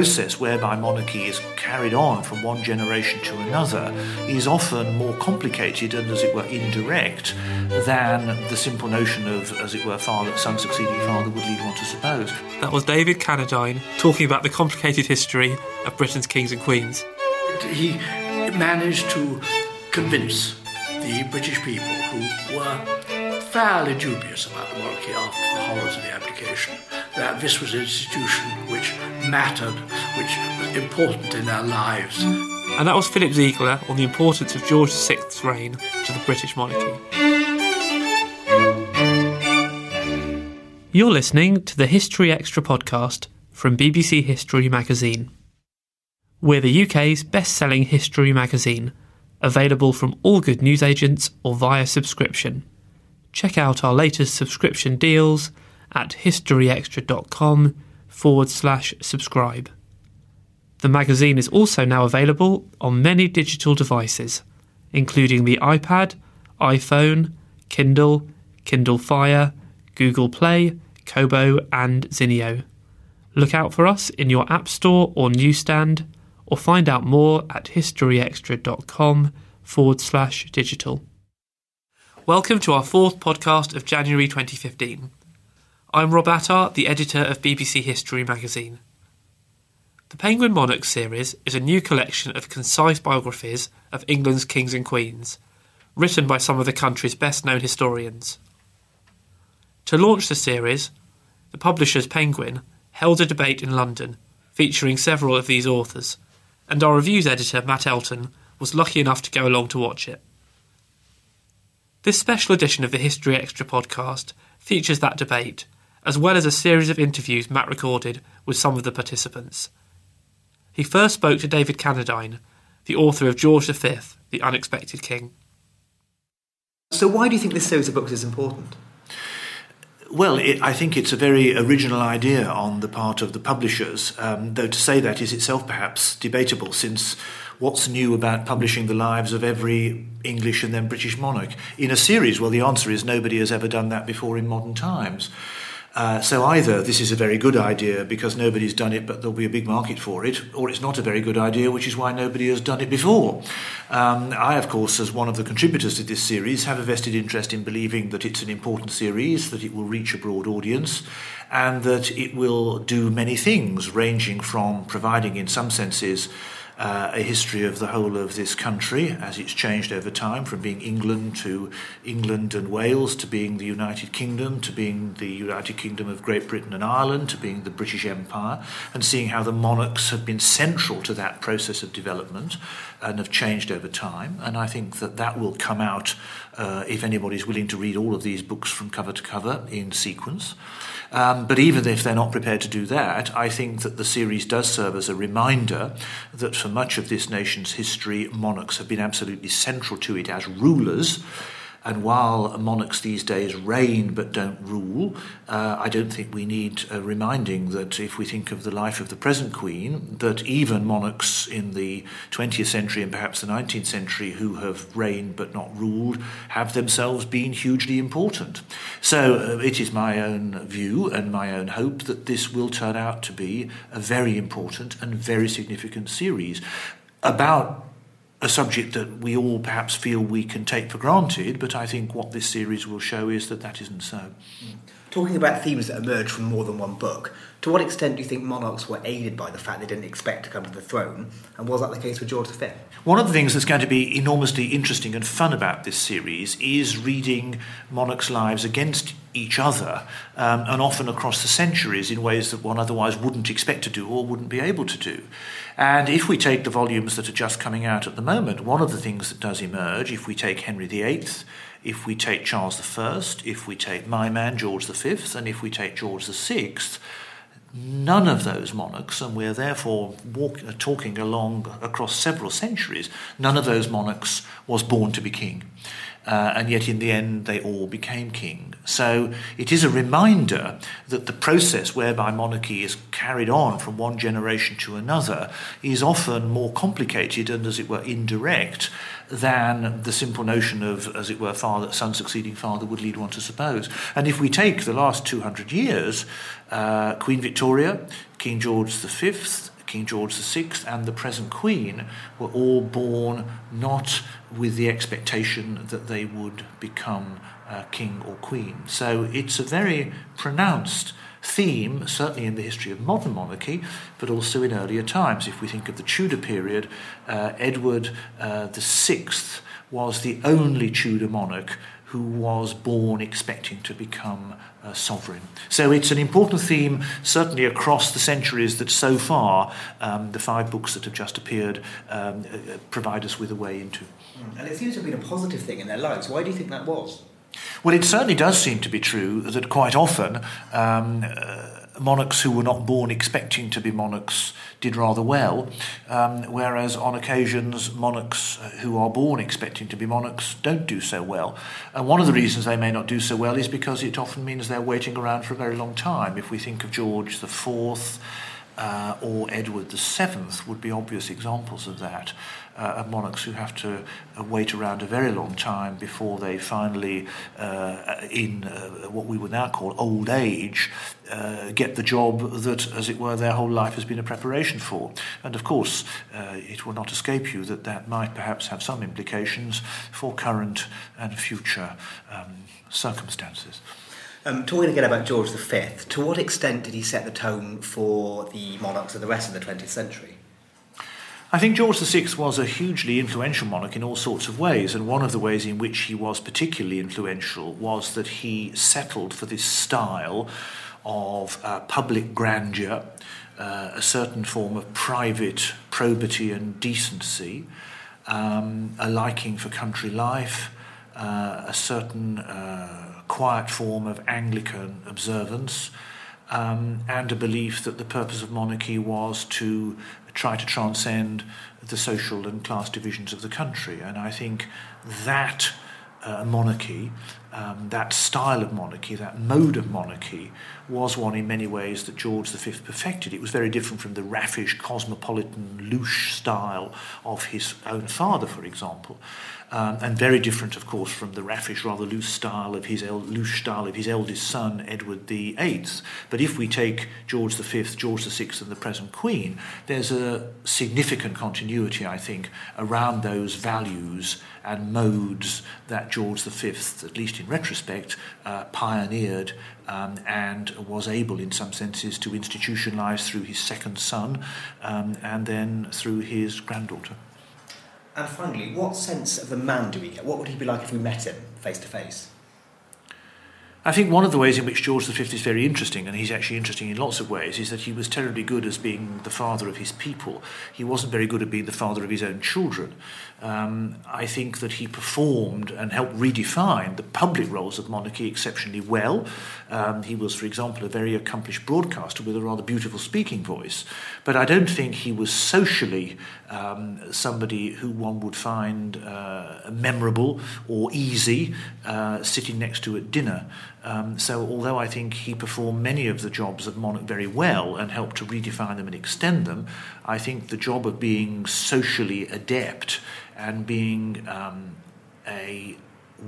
Process whereby monarchy is carried on from one generation to another is often more complicated and, as it were, indirect than the simple notion of, as it were, father, son succeeding father would lead one to suppose. That was David Cannadine talking about the complicated history of Britain's kings and queens. He managed to convince the British people who were fairly dubious about the monarchy after the horrors of the abdication that this was an institution which mattered, which was important in their lives. And that was Philip Ziegler on the importance of George VI's reign to the British monarchy. You're listening to the History Extra podcast from BBC History magazine. We're the UK's best selling history magazine, available from all good newsagents or via subscription. Check out our latest subscription deals at historyextra.com forward slash subscribe. The magazine is also now available on many digital devices, including the iPad, iPhone, Kindle, Kindle Fire, Google Play, Kobo, and Zinio. Look out for us in your App Store or newsstand, or find out more at historyextra.com forward slash digital. Welcome to our fourth podcast of January 2015. I'm Rob Attar, the editor of BBC History magazine. The Penguin Monarchs series is a new collection of concise biographies of England's kings and queens, written by some of the country's best known historians. To launch the series, the publishers Penguin held a debate in London featuring several of these authors, and our reviews editor Matt Elton was lucky enough to go along to watch it. This special edition of the History Extra podcast features that debate as well as a series of interviews Matt recorded with some of the participants. He first spoke to David Cannadine, the author of George V, The Unexpected King. So, why do you think this series of books is important? Well, it, I think it's a very original idea on the part of the publishers, um, though to say that is itself perhaps debatable, since what's new about publishing the lives of every English and then British monarch in a series? Well, the answer is nobody has ever done that before in modern times. Uh, so either this is a very good idea because nobody's done it, but there'll be a big market for it, or it's not a very good idea, which is why nobody has done it before. Um, I, of course, as one of the contributors to this series, have a vested interest in believing that it's an important series, that it will reach a broad audience, and that it will do many things, ranging from providing, in some senses, uh, a history of the whole of this country as it's changed over time from being England to England and Wales to being the United Kingdom to being the United Kingdom of Great Britain and Ireland to being the British Empire and seeing how the monarchs have been central to that process of development and have changed over time. And I think that that will come out uh, if anybody's willing to read all of these books from cover to cover in sequence. Um, but even if they're not prepared to do that, I think that the series does serve as a reminder that for much of this nation's history, monarchs have been absolutely central to it as rulers. And while monarchs these days reign but don't rule, uh, I don't think we need uh, reminding that if we think of the life of the present Queen, that even monarchs in the 20th century and perhaps the 19th century who have reigned but not ruled have themselves been hugely important. So uh, it is my own view and my own hope that this will turn out to be a very important and very significant series about a subject that we all perhaps feel we can take for granted, but I think what this series will show is that that isn't so. Mm. Talking about themes that emerge from more than one book, to what extent do you think monarchs were aided by the fact they didn't expect to come to the throne? And was that the case with George V? One of the things that's going to be enormously interesting and fun about this series is reading monarchs' lives against each other um, and often across the centuries in ways that one otherwise wouldn't expect to do or wouldn't be able to do. And if we take the volumes that are just coming out at the moment, one of the things that does emerge, if we take Henry VIII, if we take Charles I, if we take my man George V, and if we take George VI, none of those monarchs, and we're therefore walk, uh, talking along across several centuries, none of those monarchs was born to be king. Uh, and yet in the end they all became king. So it is a reminder that the process whereby monarchy is carried on from one generation to another is often more complicated and, as it were, indirect than the simple notion of, as it were, father, son succeeding father would lead one to suppose. And if we take the last 200 years, uh, Queen Victoria, King George V, King George VI and the present Queen were all born not with the expectation that they would become uh, king or queen. So it's a very pronounced theme, certainly in the history of modern monarchy, but also in earlier times. If we think of the Tudor period, uh, Edward uh, VI was the only Tudor monarch who was born expecting to become uh, sovereign. So it's an important theme, certainly across the centuries, that so far um, the five books that have just appeared um, uh, provide us with a way into. And it seems to have been a positive thing in their lives. Why do you think that was? Well, it certainly does seem to be true that quite often um, uh, monarchs who were not born expecting to be monarchs did rather well, um, whereas on occasions monarchs who are born expecting to be monarchs don't do so well. And one of the reasons they may not do so well is because it often means they're waiting around for a very long time. If we think of George Fourth, uh, or Edward VII would be obvious examples of that, uh, monarchs who have to uh, wait around a very long time before they finally, uh, in uh, what we would now call old age, uh, get the job that, as it were, their whole life has been a preparation for. And of course, it will not escape you that that might perhaps have some implications for current and future um, circumstances. Um, talking again about George V, to what extent did he set the tone for the monarchs of the rest of the 20th century? I think George VI was a hugely influential monarch in all sorts of ways, and one of the ways in which he was particularly influential was that he settled for this style of uh, public grandeur, uh, a certain form of private probity and decency, um, a liking for country life, uh, a certain uh, quiet form of Anglican observance, um, and a belief that the purpose of monarchy was to try to transcend the social and class divisions of the country. And I think that uh, monarchy, um, that style of monarchy, that mode of monarchy, was one in many ways that George V perfected. It was very different from the raffish, cosmopolitan, louche style of his own father, for example um, and very different, of course, from the raffish, rather loose style of his el- loose style of his eldest son, Edward VIII. But if we take George V, George VI, and the present Queen, there's a significant continuity, I think, around those values and modes that George V, at least in retrospect, uh, pioneered um, and was able, in some senses, to institutionalize through his second son um, and then through his granddaughter. And finally, what sense of the man do we get? What would he be like if we met him face to face? I think one of the ways in which George V is very interesting, and he's actually interesting in lots of ways, is that he was terribly good as being the father of his people. He wasn't very good at being the father of his own children. Um, I think that he performed and helped redefine the public roles of monarchy exceptionally well. Um, he was, for example, a very accomplished broadcaster with a rather beautiful speaking voice. But I don't think he was socially um, somebody who one would find uh, memorable or easy uh, sitting next to at dinner. Um, so, although I think he performed many of the jobs of monarch very well and helped to redefine them and extend them, I think the job of being socially adept and being um, a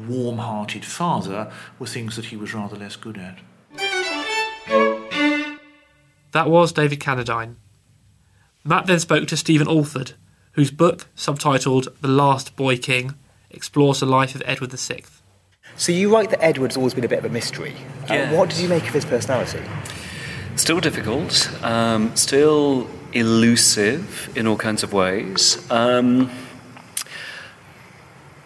warm hearted father were things that he was rather less good at. That was David Cannadine. Matt then spoke to Stephen Alford, whose book, subtitled The Last Boy King, explores the life of Edward VI. So you write that Edward's always been a bit of a mystery. Uh, Yeah. Uh, what did you make of his personality? Still difficult, um, still elusive in all kinds of ways. Um,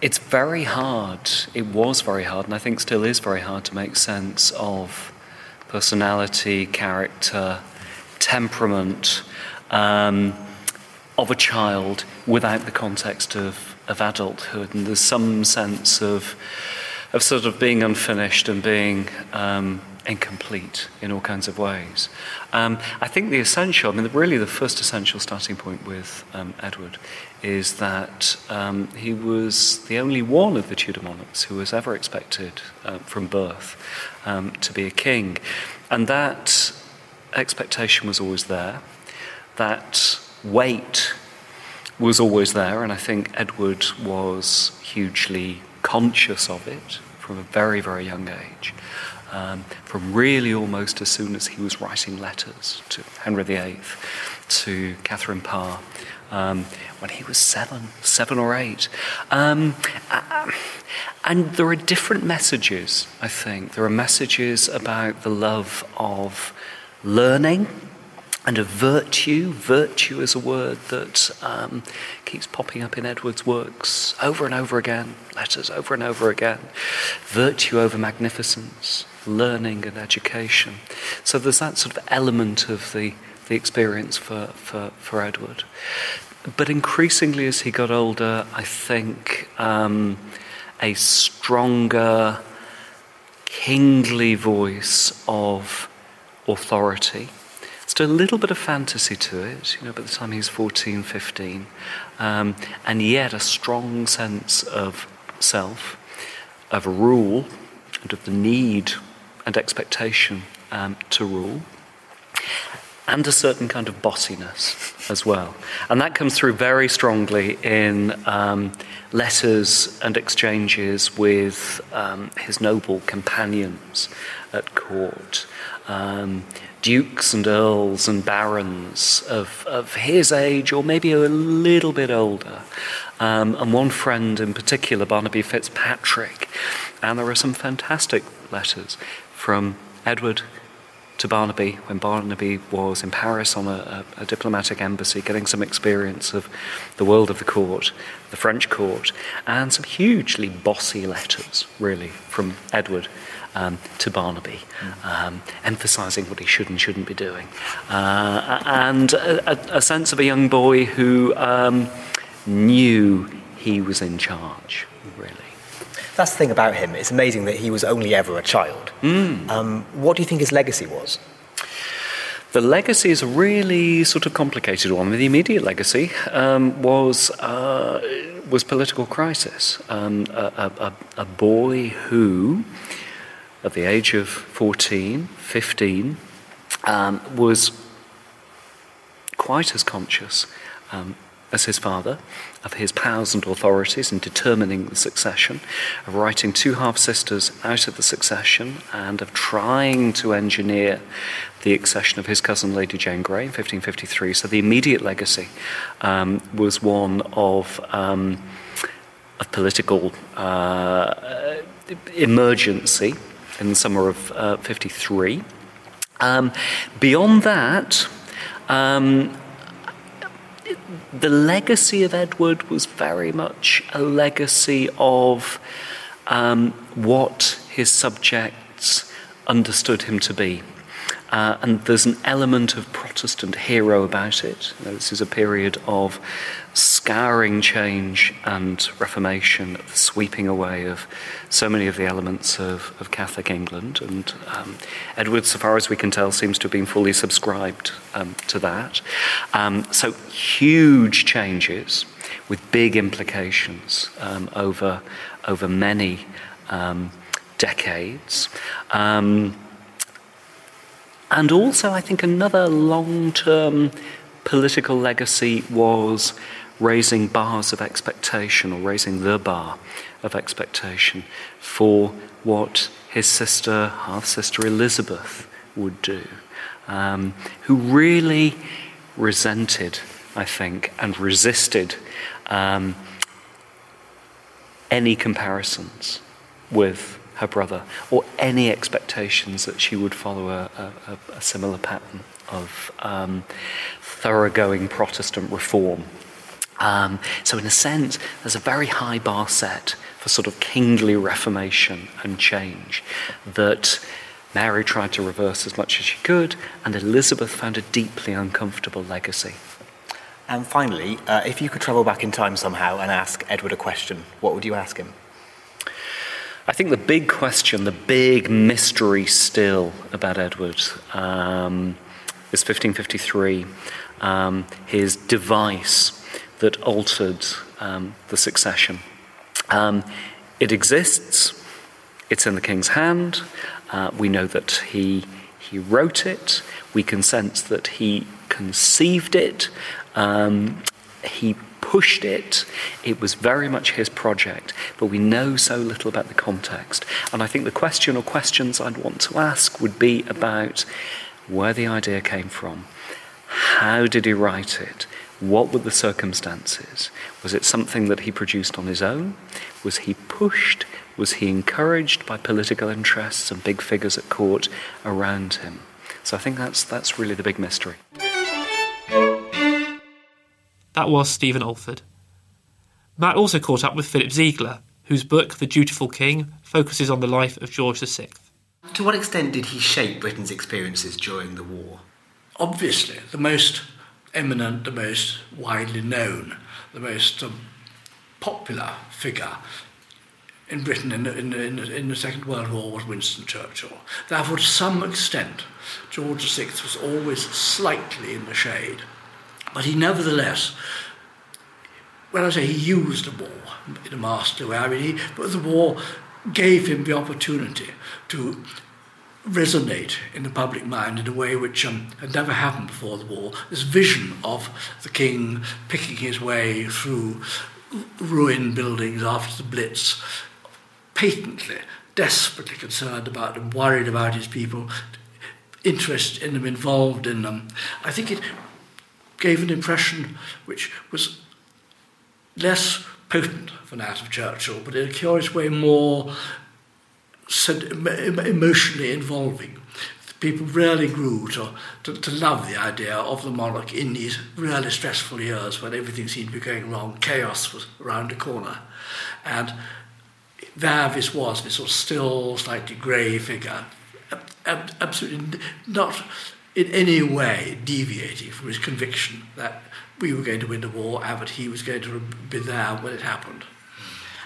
it's very hard, it was very hard, and I think still is very hard to make sense of personality, character, temperament um, of a child without the context of, of adulthood. And there's some sense of, of sort of being unfinished and being um, incomplete in all kinds of ways. Um, I think the essential, I mean, really the first essential starting point with um, Edward is that um, he was the only one of the Tudor monarchs who was ever expected uh, from birth um, to be a king. And that expectation was always there. That weight was always there, and I think Edward was hugely conscious of it from a very, very young age. Um, from really almost as soon as he was writing letters to Henry VIII, to Catherine Parr, um, when he was seven, seven or eight. Um, uh, and there are different messages, I think. There are messages about the love of learning and a virtue. Virtue is a word that um, keeps popping up in Edward's works over and over again, letters over and over again. Virtue over magnificence, learning and education. So there's that sort of element of the, the experience for, for, for Edward. But increasingly, as he got older, I think um, a stronger, kingly voice of authority Still a little bit of fantasy to it, you know, by the time he's 14, 15, um, and yet a strong sense of self, of rule, and of the need and expectation um, to rule, and a certain kind of bossiness as well. And that comes through very strongly in um, letters and exchanges with um, his noble companions at court. Dukes and earls and barons of, of his age or maybe a little bit older. Um, and one friend in particular, Barnaby Fitzpatrick. And there are some fantastic letters from Edward to Barnaby when Barnaby was in Paris on a, a, a, diplomatic embassy, getting some experience of the world of the court, the French court, and some hugely bossy letters, really, from Edward um, to Barnaby, um, emphasising what he should and shouldn't be doing. Uh, and a, a, sense of a young boy who um, knew he was in charge, really. That's the thing about him. It's amazing that he was only ever a child. Mm. what do you think his legacy was? The legacy is a really sort of complicated one. The immediate legacy um, was uh, was political crisis. Um, a, a, a, boy who at the age of 14, 15, um, was quite as conscious um, as his father of his powers and authorities in determining the succession, of writing two half sisters out of the succession, and of trying to engineer the accession of his cousin Lady Jane Grey in 1553. So the immediate legacy um, was one of, um, of political uh, emergency in the summer of uh, 53. Um, beyond that, um, the legacy of Edward was very much a legacy of um, what his subjects understood him to be. Uh, and there's an element of Protestant hero about it. You know, this is a period of scouring change and reformation, the sweeping away of so many of the elements of, of Catholic England. And um, Edward, so far as we can tell, seems to have been fully subscribed um, to that. Um, so huge changes with big implications um, over, over many um, decades. Um, and also, I think another long term political legacy was raising bars of expectation or raising the bar of expectation for what his sister, half sister Elizabeth, would do, um, who really resented, I think, and resisted um, any comparisons with her brother, or any expectations that she would follow a, a, a similar pattern of um, thoroughgoing Protestant reform. Um, so, in a sense, there's a very high bar set for sort of kingly reformation and change that Mary tried to reverse as much as she could, and Elizabeth found a deeply uncomfortable legacy. And finally, uh, if you could travel back in time somehow and ask Edward a question, what would you ask him? I think the big question, the big mystery still about Edward um, is 1553, um, his device that altered um, the succession. Um, it exists, it's in the king's hand. Uh, we know that he, he wrote it, we can sense that he conceived it. Um, he pushed it. It was very much his project, but we know so little about the context. And I think the question or questions I'd want to ask would be about where the idea came from. How did he write it? What were the circumstances? Was it something that he produced on his own? Was he pushed? Was he encouraged by political interests and big figures at court around him? So I think that's, that's really the big mystery. That was Stephen Alford. Matt also caught up with Philip Ziegler, whose book The Dutiful King focuses on the life of George VI. To what extent did he shape Britain's experiences during the war? Obviously, the most eminent, the most widely known, the most um, popular figure in Britain in the, in, in, in the Second World War was Winston Churchill. Therefore, to some extent, George VI was always slightly in the shade. But he nevertheless, when I say he used the war in a masterly way, I mean, he, but the war gave him the opportunity to resonate in the public mind in a way which um, had never happened before the war. This vision of the king picking his way through ruined buildings after the Blitz, patently, desperately concerned about them, worried about his people, interested in them, involved in them. I think it gave an impression which was less potent than that of Churchill, but in a curious way more emotionally involving. People really grew to, to, to, love the idea of the monarch in these really stressful years when everything seemed to be going wrong. Chaos was around the corner. And there this was, this sort of still, slightly grey figure, absolutely not in any way deviating from his conviction that we were going to win the war and that he was going to be there when it happened.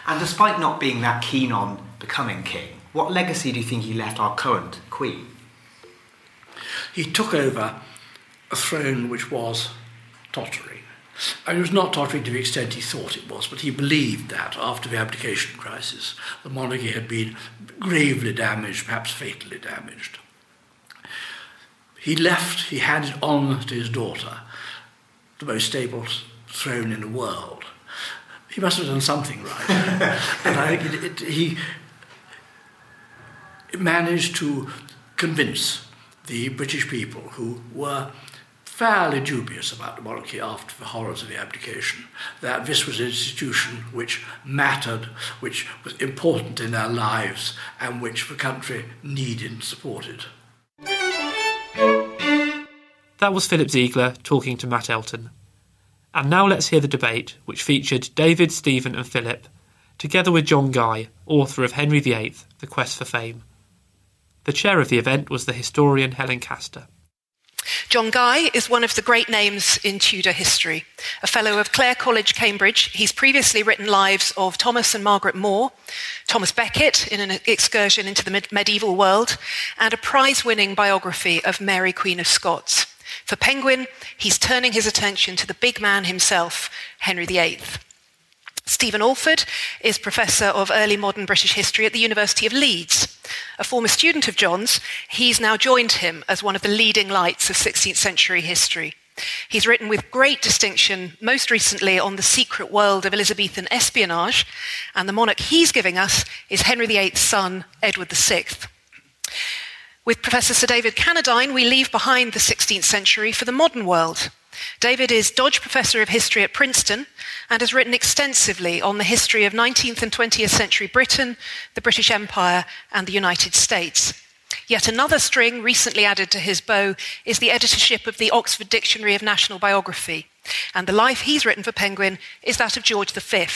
And despite not being that keen on becoming king, what legacy do you think he left our current queen? He took over a throne which was tottering. And it was not tottering to the extent he thought it was, but he believed that after the abdication crisis, the monarchy had been gravely damaged, perhaps fatally damaged. He left, he handed on to his daughter the most stable throne in the world. He must have done something right. and I think it, it, he managed to convince the British people who were fairly dubious about the monarchy after the horrors of the abdication, that this was an institution which mattered, which was important in their lives, and which the country needed and supported. That was Philip Ziegler talking to Matt Elton. And now let's hear the debate, which featured David, Stephen, and Philip, together with John Guy, author of Henry VIII The Quest for Fame. The chair of the event was the historian Helen Castor. John Guy is one of the great names in Tudor history. A fellow of Clare College, Cambridge, he's previously written lives of Thomas and Margaret More, Thomas Becket in an excursion into the medieval world, and a prize winning biography of Mary, Queen of Scots. For Penguin, he's turning his attention to the big man himself, Henry VIII. Stephen Alford is Professor of Early Modern British History at the University of Leeds. A former student of John's, he's now joined him as one of the leading lights of 16th century history. He's written with great distinction, most recently on the secret world of Elizabethan espionage, and the monarch he's giving us is Henry VIII's son, Edward VI. With Professor Sir David Cannadine, we leave behind the 16th century for the modern world. David is Dodge Professor of History at Princeton and has written extensively on the history of 19th and 20th century Britain, the British Empire, and the United States. Yet another string recently added to his bow is the editorship of the Oxford Dictionary of National Biography. And the life he's written for Penguin is that of George V.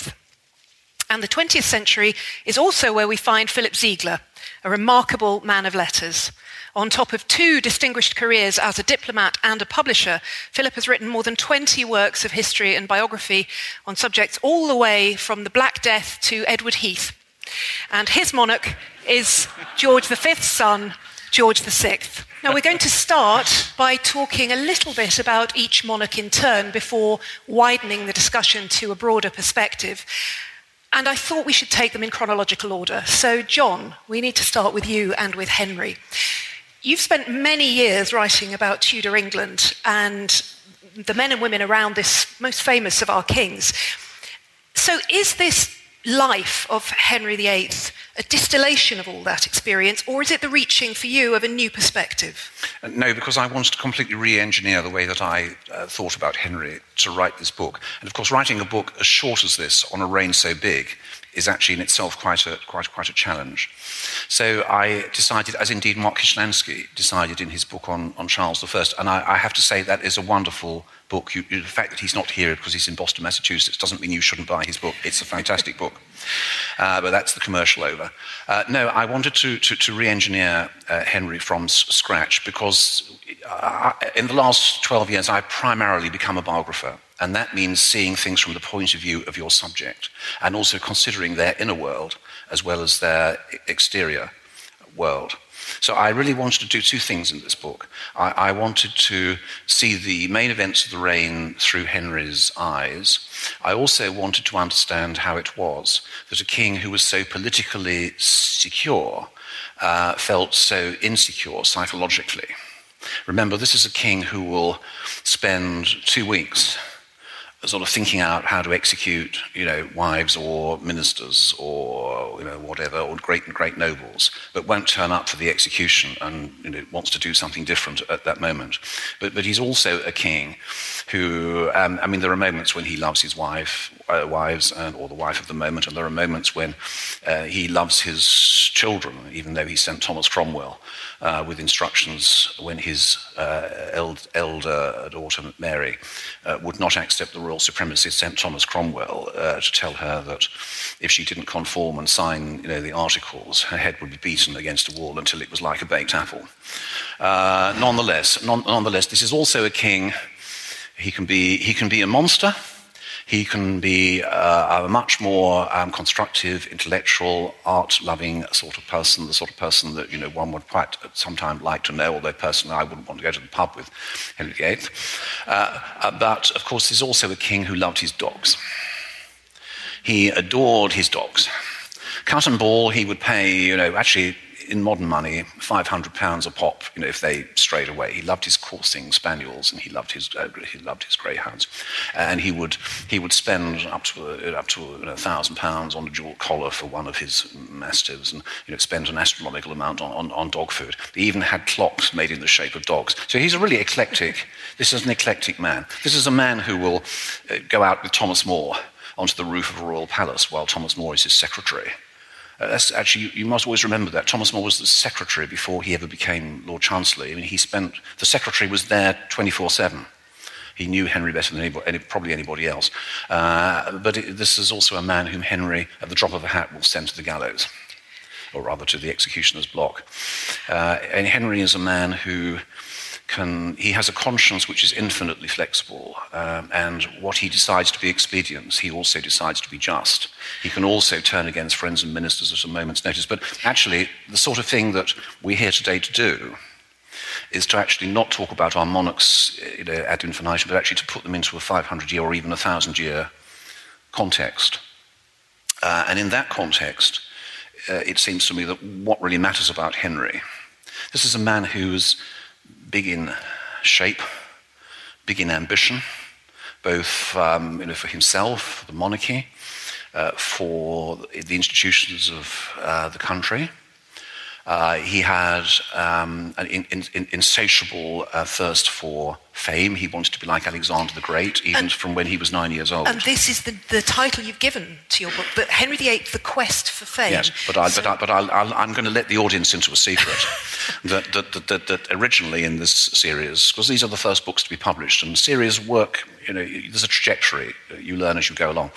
And the 20th century is also where we find Philip Ziegler, a remarkable man of letters. On top of two distinguished careers as a diplomat and a publisher, Philip has written more than 20 works of history and biography on subjects all the way from the Black Death to Edward Heath. and his monarch is George V's son, George VI. Now, we're going to start by talking a little bit about each monarch in turn before widening the discussion to a broader perspective. And I thought we should take them in chronological order. So, John, we need to start with you and with Henry. You've spent many years writing about Tudor England and the men and women around this most famous of our kings. So, is this life of Henry VIII a distillation of all that experience, or is it the reaching for you of a new perspective? Uh, no, because I wanted to completely re engineer the way that I uh, thought about Henry to write this book. And of course, writing a book as short as this on a reign so big is actually in itself quite a, quite, quite a challenge. So I decided, as indeed Mark Kishlansky decided in his book on, on Charles I, and I, I have to say that is a wonderful book. You, the fact that he's not here because he's in Boston, Massachusetts, doesn't mean you shouldn't buy his book. It's a fantastic book. Uh, but that's the commercial over. Uh, no, I wanted to, to, to re engineer uh, Henry from s- scratch because uh, in the last 12 years, I've primarily become a biographer. And that means seeing things from the point of view of your subject and also considering their inner world as well as their exterior world. So I really wanted to do two things in this book. I, I, wanted to see the main events of the reign through Henry's eyes. I also wanted to understand how it was that a king who was so politically secure uh, felt so insecure psychologically. Remember, this is a king who will spend two weeks sort of thinking out how to execute, you know, wives or ministers or you know whatever, or great and great nobles, but won't turn up for the execution and you know wants to do something different at that moment. But but he's also a king who, um, I mean, there are moments when he loves his wife, uh, wives, or the wife of the moment, and there are moments when uh, he loves his children, even though he sent Thomas Cromwell uh, with instructions when his uh, elder daughter Mary uh, would not accept the royal supremacy, sent Thomas Cromwell to tell her that if she didn't conform and sign you know, the articles, her head would be beaten against a wall until it was like a baked apple. Uh, nonetheless, non- nonetheless, this is also a king. He can be, he can be a monster he can be uh, a much more um, constructive, intellectual, art-loving sort of person, the sort of person that you know one would quite sometimes like to know. Although personally, I wouldn't want to go to the pub with Henry VIII. Uh, uh, but of course, he's also a king who loved his dogs. He adored his dogs. Cut and ball, he would pay, you know, actually in modern money, £500 a pop, you know, if they strayed away. He loved his coursing spaniels and he loved his, uh, he loved his greyhounds. And he would, he would spend up to, uh, up to know, £1,000 on a jewel collar for one of his mastiffs and you know, spend an astronomical amount on, on, on dog food. He even had clocks made in the shape of dogs. So he's a really eclectic, this is an eclectic man. This is a man who will uh, go out with Thomas More onto the roof of a royal palace while Thomas More is his secretary uh, that's actually, you must always remember that. Thomas More was the secretary before he ever became Lord Chancellor. I mean, he spent, the secretary was there 24 7. He knew Henry better than anybody, any, probably anybody else. Uh, but it, this is also a man whom Henry, at the drop of a hat, will send to the gallows, or rather to the executioner's block. Uh, and Henry is a man who can, he has a conscience which is infinitely flexible, um, and what he decides to be expedient, he also decides to be just. He can also turn against friends and ministers at a moment's notice. But actually, the sort of thing that we're here today to do is to actually not talk about our monarchs you know, ad infinitum, but actually to put them into a 500 year or even a 1,000 year context. Uh, and in that context, uh, it seems to me that what really matters about Henry, this is a man who's big in shape, big in ambition, both um, you know, for himself, the monarchy, uh, for the institutions of uh, the country. Uh, he had um, an in, in, insatiable uh, thirst for fame. He wanted to be like Alexander the Great, even and, from when he was nine years old. And this is the, the title you've given to your book, but Henry VIII, The Quest for Fame. Yes, but, I, so, but, I, am going to let the audience into a secret that, that, that, that, that originally in this series, because these are the first books to be published, and series work, you know, there's a trajectory you learn as you go along.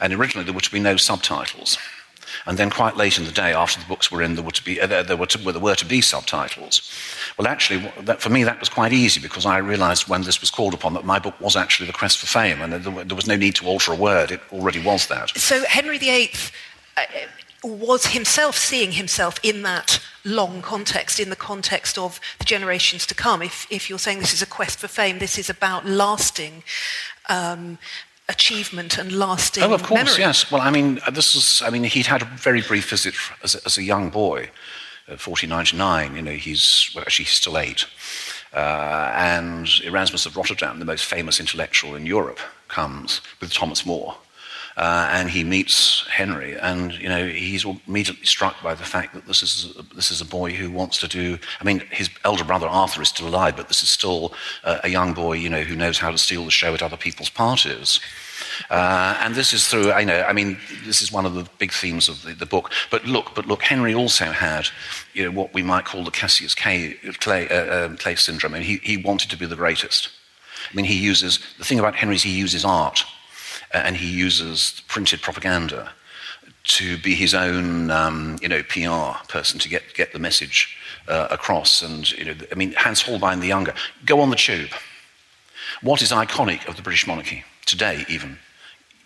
And originally there were to be no subtitles. And then quite late in the day, after the books were in, there were to be, uh, there were to, there were to be subtitles. Well, actually, that, for me, that was quite easy because I realized when this was called upon that my book was actually The Quest for Fame, and there, was no need to alter a word. It already was that. So, Henry VIII, uh, was himself seeing himself in that long context, in the context of the generations to come. If, if you're saying this is a quest for fame, this is about lasting um, achievement and lasting. Oh, of course, memory. yes. Well, I mean, uh, this is. I mean, he'd had a very brief visit as a, as a young boy, uh, 1499. You know, he's well, actually he's still eight. Uh, and Erasmus of Rotterdam, the most famous intellectual in Europe, comes with Thomas More. Uh, and he meets Henry, and you know he's immediately struck by the fact that this is this is a boy who wants to do. I mean, his elder brother Arthur is still alive, but this is still uh, a young boy, you know, who knows how to steal the show at other people's parties. Uh, and this is through, I know, I mean, this is one of the big themes of the, the, book. But look, but look, Henry also had, you know, what we might call the Cassius Clay, Clay, uh, um, syndrome. I mean, he, he wanted to be the greatest. I mean, he uses, the thing about Henry is he uses art and he uses printed propaganda to be his own, um, you know, PR person to get, get the message uh, across. And, you know, I mean, Hans Holbein the Younger, go on the tube. What is iconic of the British monarchy today, even?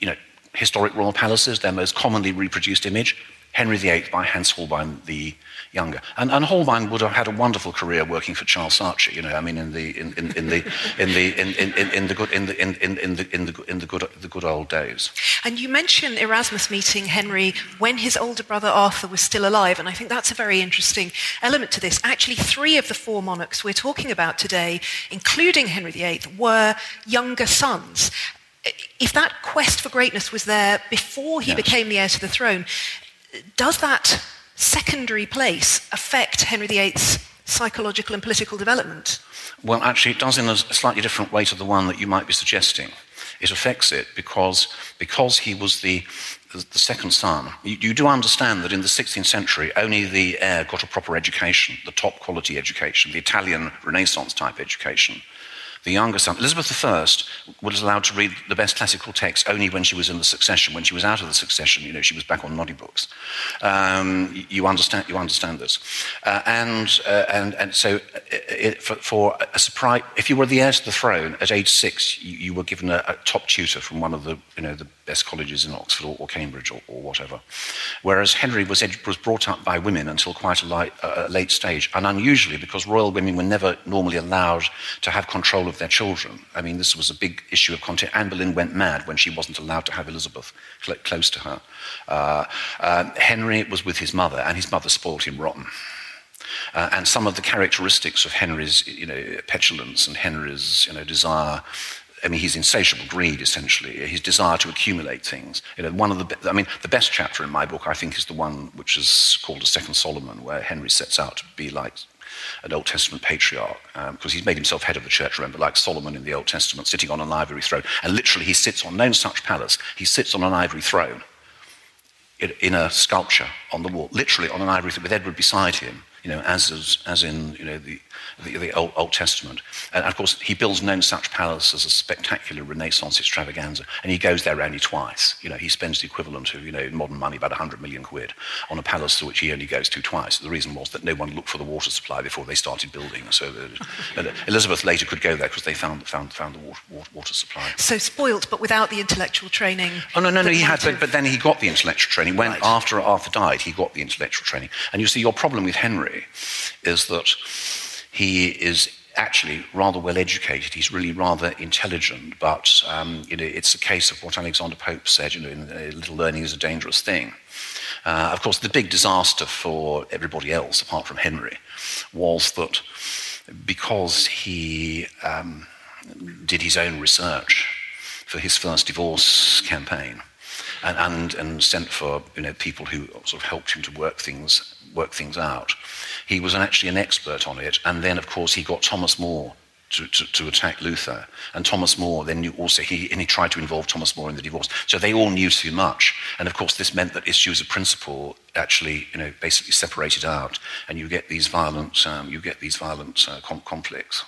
You know, historic royal palaces, their most commonly reproduced image, Henry VIII by Hans Holbein the younger. And, and Holbein would have had a wonderful career working for Charles Saatchi, you know, I mean, in the, in, in, in the, in the, in, in, in, the good, in the, in, in, in the, in the, in the good, the good old days. And you mentioned Erasmus meeting Henry when his older brother Arthur was still alive, and I think that's a very interesting element to this. Actually, three of the four monarchs we're talking about today, including Henry VIII, were younger sons if that quest for greatness was there before he yes. became the heir to the throne, does that secondary place affect Henry VIII's psychological and political development? Well, actually, it does in a slightly different way to the one that you might be suggesting. It affects it because, because he was the, the, second son. You, you, do understand that in the 16th century, only the heir got a proper education, the top quality education, the Italian Renaissance type education the younger son. Elizabeth I was allowed to read the best classical texts only when she was in the succession. When she was out of the succession, you know, she was back on noddy books. Um, you, understand, you understand this. Uh, and, uh, and, and so, uh, it, for, for, a surprise, if you were the heir to the throne at age six, you, you were given a, a, top tutor from one of the, you know, the best colleges in Oxford or, or Cambridge or, or, whatever. Whereas Henry was, was brought up by women until quite a, uh, late stage, and unusually because royal women were never normally allowed to have control of their children. I mean, this was a big issue of content. Anne Boleyn went mad when she wasn't allowed to have Elizabeth cl- close to her. Uh, uh, Henry was with his mother, and his mother spoiled him rotten. Uh, and some of the characteristics of Henry's you know, petulance and Henry's you know, desire I mean, his insatiable greed, essentially, his desire to accumulate things. You know, one of the, I mean, the best chapter in my book, I think, is the one which is called A Second Solomon, where Henry sets out to be like an Old Testament patriarch, because um, he's made himself head of the church, remember, like Solomon in the Old Testament, sitting on an ivory throne. And literally, he sits on Nonsuch palace, he sits on an ivory throne in, a sculpture on the wall, literally on an ivory throne, with Edward beside him, you know, as, as, as in you know, the, the, the Old, Old, Testament. And of course, he builds Nonsuch palace as a spectacular Renaissance extravaganza, and he goes there only twice. You know, he spends the equivalent of, you know, modern money, about 100 million quid, on a palace to which he only goes to twice. The reason was that no one looked for the water supply before they started building. So uh, Elizabeth later could go there because they found, found, found the water, water, water, supply. So spoilt, but without the intellectual training. Oh, no, no, no, he had, but, but, then he got the intellectual training. When, right. after Arthur died, he got the intellectual training. And you see, your problem with Henry is that he is actually rather well educated. He's really rather intelligent, but um, you know, it's a case of what Alexander Pope said, you know, a little learning is a dangerous thing. Uh, of course, the big disaster for everybody else, apart from Henry, was that because he um, did his own research for his first divorce campaign and, and, and sent for you know, people who sort of helped him to work things, work things out, he was actually an expert on it. And then, of course, he got Thomas More to, to, to, attack Luther. And Thomas More then knew also, he, and he tried to involve Thomas More in the divorce. So they all knew too much. And of course, this meant that issues of principle actually, you know, basically separated out. And you get these violent, um, you get these violent uh, com- conflicts.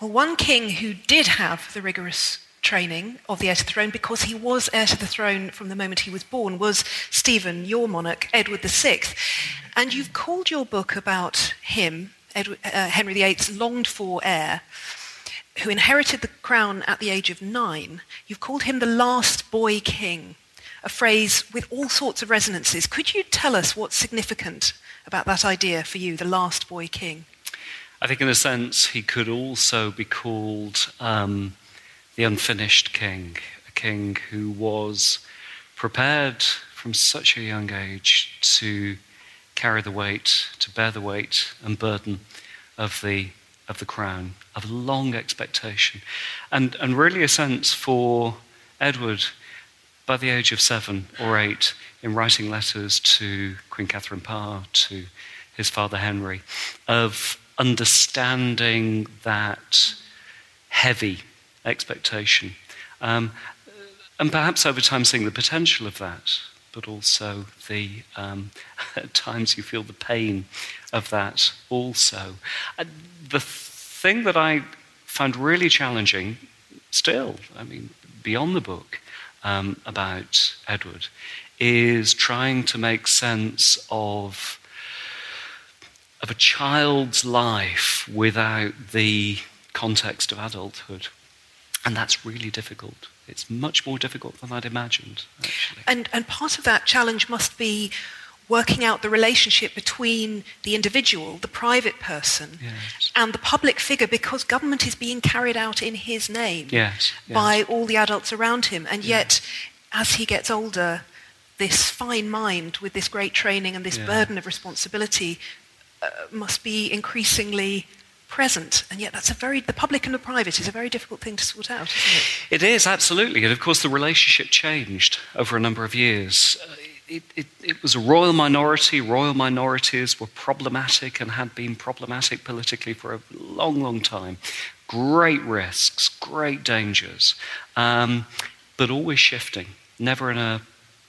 Well, one king who did have the rigorous training of the heir to the throne because he was heir to the throne from the moment he was born was Stephen, your monarch, Edward VI. And you've called your book about him, Edward, uh, Henry VIII's longed for heir, who inherited the crown at the age of nine. You've called him the last boy king. a phrase with all sorts of resonances. Could you tell us what's significant about that idea for you, the last boy king? I think, in a sense, he could also be called um, the unfinished king, a king who was prepared from such a young age to carry the weight, to bear the weight and burden of the, of the crown, of long expectation. And, and really a sense for Edward, by the age of seven or eight, in writing letters to Queen Catherine Parr, to his father Henry, of understanding that heavy expectation. Um, and perhaps over time seeing the potential of that, but also the um, at times you feel the pain of that also. Uh, the thing that I found really challenging, still, I mean, beyond the book, um, about Edward, is trying to make sense of of a child's life without the context of adulthood. And that's really difficult. It's much more difficult than I'd imagined, actually. And, and part of that challenge must be working out the relationship between the individual, the private person, yes. and the public figure because government is being carried out in his name yes, yes. by all the adults around him. And yet, as he gets older, this fine mind with this great training and this Yeah. burden of responsibility uh, must be increasingly present. And yet, that's a very, the public and the private is a very difficult thing to sort out, isn't it? It is, absolutely. And of course, the relationship changed over a number of years. Uh, It, it, it was a royal minority. Royal minorities were problematic and had been problematic politically for a long, long time. Great risks, great dangers, um, but always shifting, never in a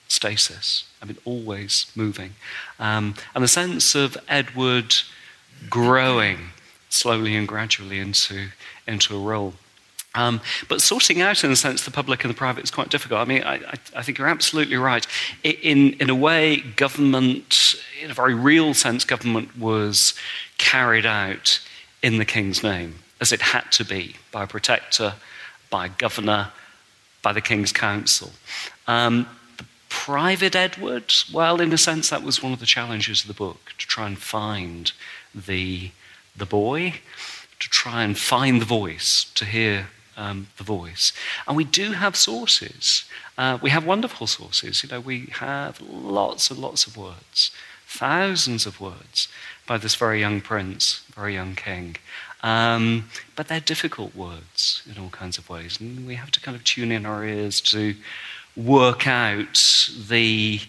stasis. I mean, always moving. Um, and the sense of Edward growing slowly and gradually into, into a role. Um, but sorting out, in a sense, the public and the private is quite difficult. I mean, I, I, think you're absolutely right. In, in a way, government, in a very real sense, government was carried out in the king's name, as it had to be, by a protector, by a governor, by the king's council. Um, the private Edward, well, in a sense, that was one of the challenges of the book, to try and find the, the boy, to try and find the voice, to hear um, the voice. And we do have sources. Uh, we have wonderful sources. You know, we have lots and lots of words, thousands of words by this very young prince, very young king. Um, but they're difficult words in all kinds of ways. And we have to kind of tune in our ears to work out the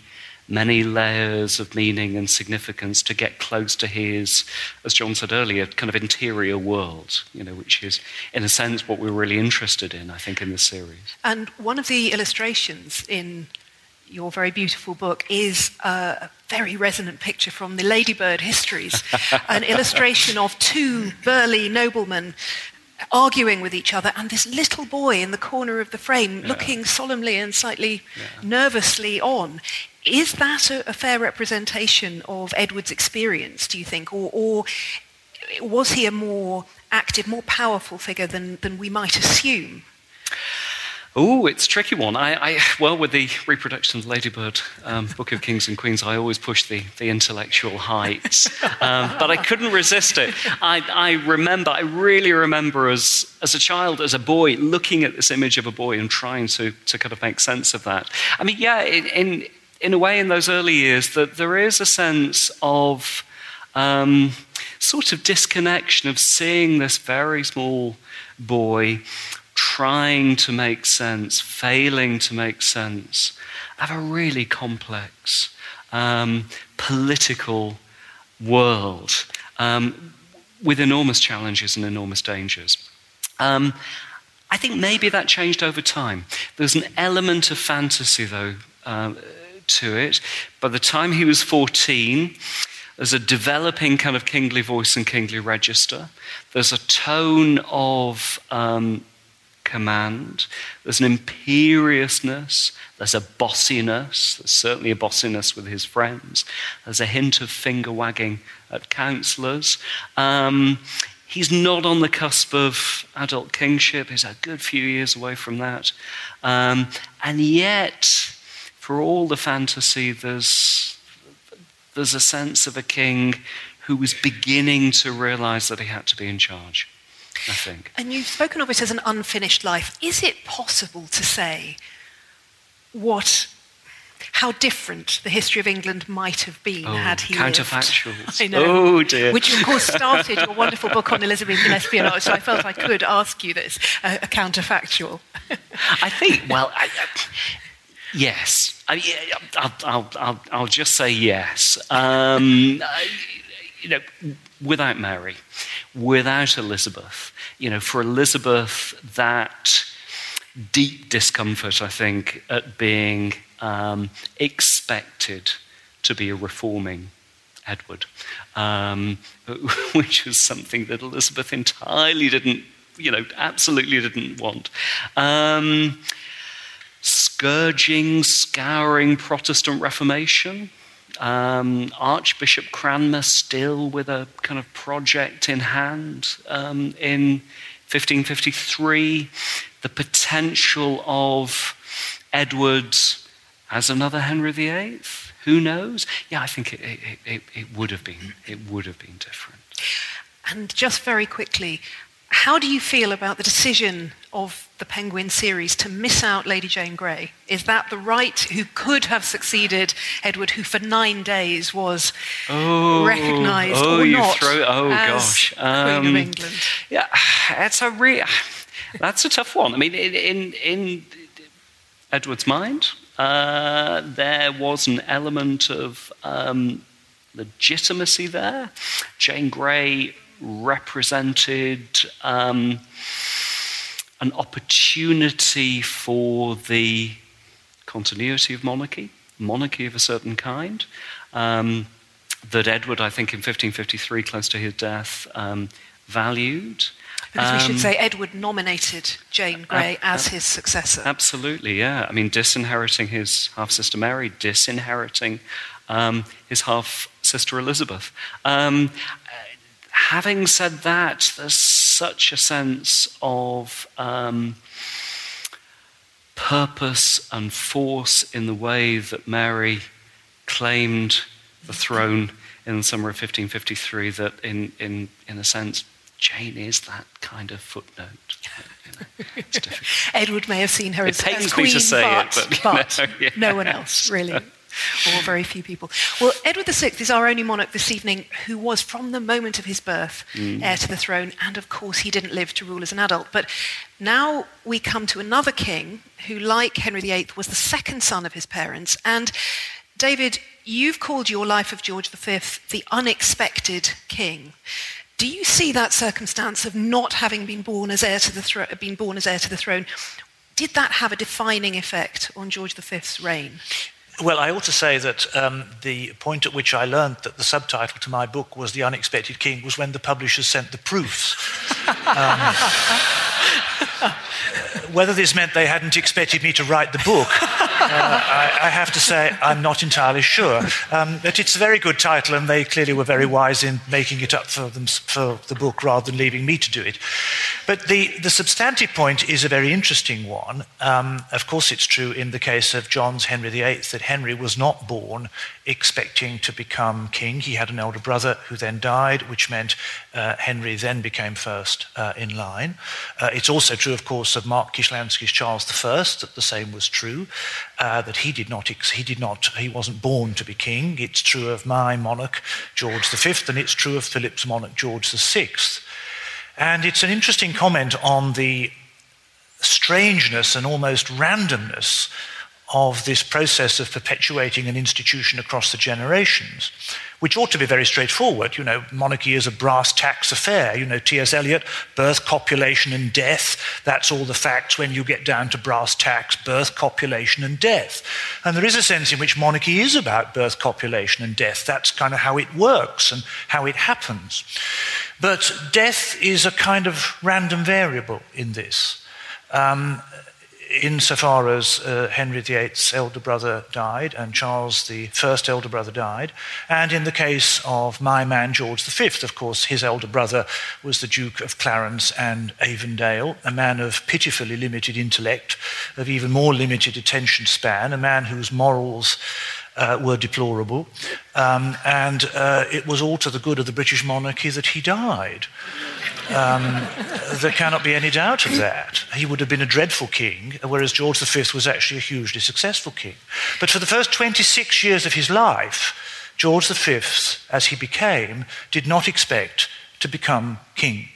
many layers of meaning and significance to get close to his, as John said earlier, kind of interior world, you know, which is, in a sense, what we're really interested in, I think, in this series. And one of the illustrations in your very beautiful book is a very resonant picture from the Ladybird Histories, an illustration of two burly noblemen arguing with each other, and this little boy in the corner of the frame looking solemnly and slightly nervously on. Is that a, a fair representation of Edward's experience, do you think? Or, or was he a more active, more powerful figure than, than we might assume? Oh, it's a tricky one. I, I, well, with the reproduction of Ladybird, um, Book of Kings and Queens, I always push the, the intellectual heights. Um, but I couldn't resist it. I, I remember, I really remember as, as a child, as a boy, looking at this image of a boy and trying to, to kind of make sense of that. I mean, yeah, in, in, in a way, in those early years, that there is a sense of um, sort of disconnection of seeing this very small boy trying to make sense, failing to make sense of a really complex um, political world um, with enormous challenges and enormous dangers. Um, I think maybe that changed over time. There's an element of fantasy, though, uh, to it. By the time he was 14, there's a developing kind of kingly voice and kingly register. There's a tone of um, command. There's an imperiousness. There's a bossiness. There's certainly a bossiness with his friends. There's a hint of finger wagging at councillors. Um, he's not on the cusp of adult kingship. He's a good few years away from that. Um, and yet, for all the fantasy, there's, there's a sense of a king who was beginning to realize that he had to be in charge, I think. And you've spoken of it as an unfinished life. Is it possible to say what how different the history of England might have been oh, had he counterfactuals. lived. I know. Oh dear. Which of course started your wonderful book on Elizabethan espionage. So I felt I could ask you this, a, a counterfactual. I think. Well, I, yes. I, I'll, I'll, I'll, I'll, just say yes. Um, you know, without Mary, without Elizabeth, you know, for Elizabeth, that deep discomfort, I think, at being um, expected to be a reforming Edward, um, which was something that Elizabeth entirely didn't, you know, absolutely didn't want. Um, scourging, scouring Protestant Reformation. Um, Archbishop Cranmer still with a kind of project in hand um, in 1553. The potential of Edward as another Henry VIII? Who knows? Yeah, I think it, it, it, it, would have been it would have been different. And just very quickly, how do you feel about the decision of the Penguin series to miss out Lady Jane Grey? Is that the right who could have succeeded Edward, who for nine days was oh, recognised oh, or not throw, oh as gosh, um, Queen of England? Yeah, it's a real. That's a tough one. I mean, in, in, in Edward's mind, uh, there was an element of um, legitimacy there. Jane Grey represented um, an opportunity for the continuity of monarchy, monarchy of a certain kind. Um, that Edward, I think, in 1553, close to his death, um, valued. Because we should Um, say Edward nominated Jane Grey as his successor. Absolutely, yeah. I mean, disinheriting his half sister Mary, disinheriting um, his half sister Elizabeth. Um, having said that, there's such a sense of um, purpose and force in the way that Mary claimed the throne in the summer of 1553 that, in, in, in a sense, Jane is that kind of footnote. You know, Edward may have seen her It as, pains as me queen, to say but, it, but, but know, yeah. no one else, really. Or very few people. Well, Edward VI is our only monarch this evening who was, from the moment of his birth, Mm. heir to the throne, and of course, he didn't live to rule as an adult. But now we come to another king who, like Henry VIII, was the second son of his parents. And David, you've called your life of George V the unexpected king. Do you see that circumstance of not having been born as heir to the thro- been born as heir to the throne? Did that have a defining effect on George V's reign? Well, I ought to say that um, the point at which I learned that the subtitle to my book was The Unexpected King was when the publishers sent the proofs. Um, whether this meant they hadn't expected me to write the book, uh, I, I, have to say I'm not entirely sure. Um, but it's a very good title, and they clearly were very wise in making it up for, them, for the book rather than leaving me to do it. But the, the substantive point is a very interesting one. Um, of course, it's true in the case of John's Henry VIII that Henry was not born expecting to become king. He had an elder brother who then died, which meant uh, Henry then became first uh, in line. Uh, it's also true, of course, of Mark Kishlansky's Charles I that the same was true, uh, that he did not, he did not, he wasn't born to be king. It's true of my monarch George V, and it's true of Philip's monarch George VI. And it's an interesting comment on the strangeness and almost randomness of this process of perpetuating an institution across the generations, which ought to be very straightforward. You know, monarchy is a brass tacks affair. You know, T.S. Eliot, birth, copulation, and death. That's all the facts when you get down to brass tacks, birth, copulation, and death. And there is a sense in which monarchy is about birth, copulation, and death. That's kind of how it works and how it happens. But death is a kind of random variable in this. Um, insofar as uh, Henry VIII's elder brother died and Charles first elder brother died, and in the case of my man George V, of course, his elder brother was the Duke of Clarence and Avondale, a man of pitifully limited intellect, of even more limited attention span, a man whose morals uh, were deplorable, um, and uh, it was all to the good of the British monarchy that he died. Um, there cannot be any doubt of that. He would have been a dreadful king, whereas George V was actually a hugely successful king. But for the first 26 years of his life, George V, as he became, did not expect to become king.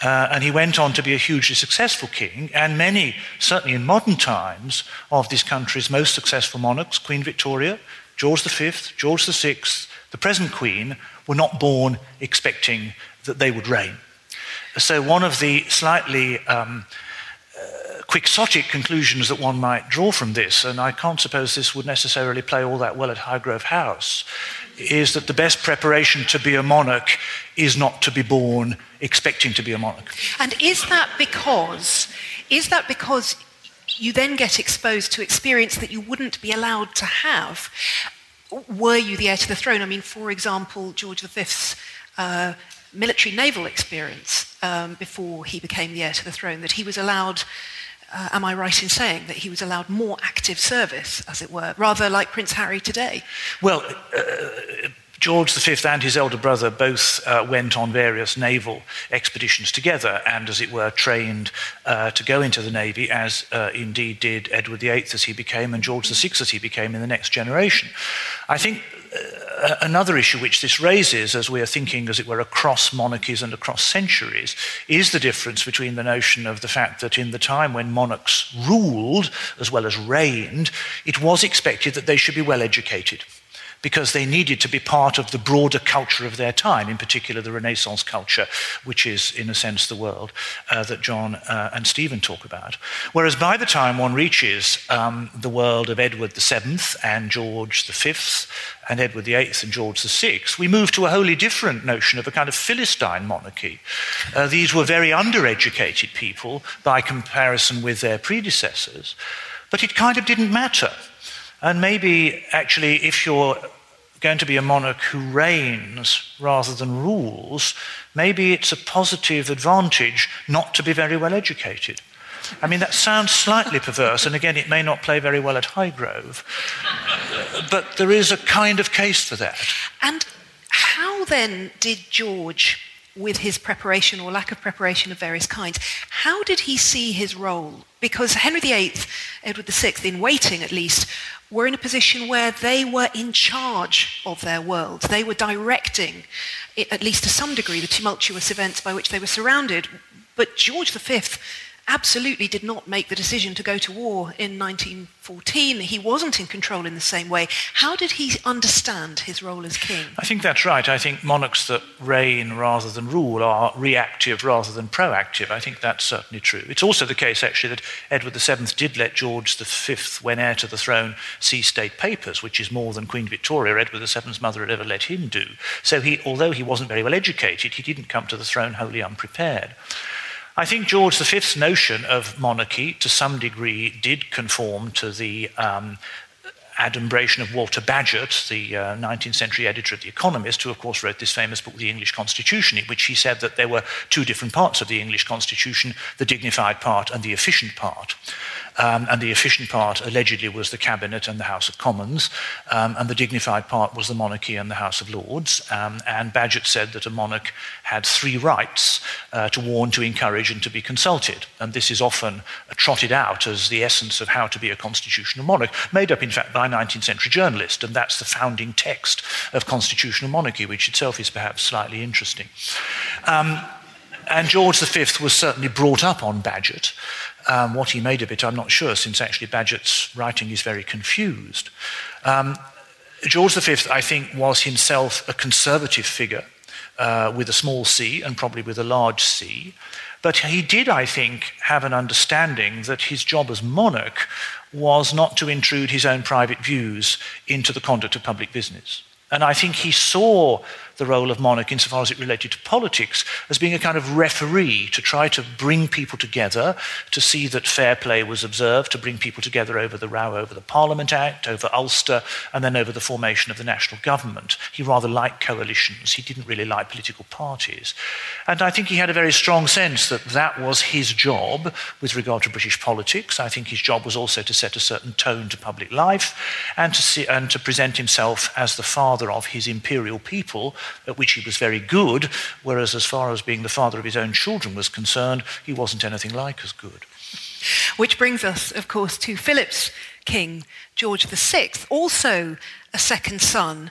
Uh, and he went on to be a hugely successful king, and many, certainly in modern times, of this country's most successful monarchs, Queen Victoria, George V, George VI, the present Queen, were not born expecting that they would reign. So, one of the slightly um, uh, quixotic conclusions that one might draw from this, and I can't suppose this would necessarily play all that well at Highgrove House, is that the best preparation to be a monarch is not to be born expecting to be a monarch. And is that because is that because you then get exposed to experience that you wouldn't be allowed to have were you the heir to the throne? I mean, for example, George V's uh, military naval experience um, before he became the heir to the throne, that he was allowed uh, am I right in saying that he was allowed more active service, as it were, rather like Prince Harry today? Well, uh, George V and his elder brother both uh, went on various naval expeditions together and, as it were, trained uh, to go into the Navy, as uh, indeed did Edward VIII as he became and George VI as he became in the next generation. I think uh, another issue which this raises, as we are thinking, as it were, across monarchies and across centuries, is the difference between the notion of the fact that in the time when monarchs ruled as well as reigned, it was expected that they should be well educated because they needed to be part of the broader culture of their time, in particular the Renaissance culture, which is, in a sense, the world uh, that John uh, and Stephen talk about. Whereas by the time one reaches um, the world of Edward VII and George V and Edward VIII and George VI, we move to a wholly different notion of a kind of Philistine monarchy. Uh, these were very undereducated people by comparison with their predecessors, but it kind of didn't matter. And maybe, actually, if you're going to be a monarch who reigns rather than rules, maybe it's a positive advantage not to be very well educated. I mean, that sounds slightly perverse, and again, it may not play very well at Highgrove, but there is a kind of case for that. And how then did George with his preparation or lack of preparation of various kinds. How did he see his role? Because Henry VIII, Edward VI, in waiting at least, were in a position where they were in charge of their world. They were directing, at least to some degree, the tumultuous events by which they were surrounded. But George V absolutely did not make the decision to go to war in 1914. He wasn't in control in the same way. How did he understand his role as king? I think that's right. I think monarchs that reign rather than rule are reactive rather than proactive. I think that's certainly true. It's also the case, actually, that Edward VII did let George V, when heir to the throne, see state papers, which is more than Queen Victoria, Edward VII's mother, had ever let him do. So he, although he wasn't very well educated, he didn't come to the throne wholly unprepared. I think George V's notion of monarchy, to some degree, did conform to the um, adumbration of Walter Bagehot, the uh, 19th century editor of The Economist, who, of course, wrote this famous book, The English Constitution, in which he said that there were two different parts of the English Constitution the dignified part and the efficient part. Um, and the efficient part allegedly was the cabinet and the House of Commons, um, and the dignified part was the monarchy and the House of Lords. Um, and Bagehot said that a monarch had three rights uh, to warn, to encourage, and to be consulted. And this is often trotted out as the essence of how to be a constitutional monarch, made up, in fact, by a 19th century journalist. And that's the founding text of constitutional monarchy, which itself is perhaps slightly interesting. Um, and George V was certainly brought up on Bagehot. Um, what he made of it, I'm not sure, since actually Bagehot's writing is very confused. Um, George V, I think, was himself a conservative figure uh, with a small c and probably with a large c. But he did, I think, have an understanding that his job as monarch was not to intrude his own private views into the conduct of public business. And I think he saw the role of monarch, insofar as it related to politics, as being a kind of referee to try to bring people together, to see that fair play was observed, to bring people together over the row over the Parliament Act, over Ulster, and then over the formation of the national government. He rather liked coalitions. He didn't really like political parties. And I think he had a very strong sense that that was his job with regard to British politics. I think his job was also to set a certain tone to public life and to, see, and to present himself as the father of his imperial people at which he was very good, whereas as far as being the father of his own children was concerned, he wasn't anything like as good. Which brings us, of course, to Philip's king, George VI, also a second son,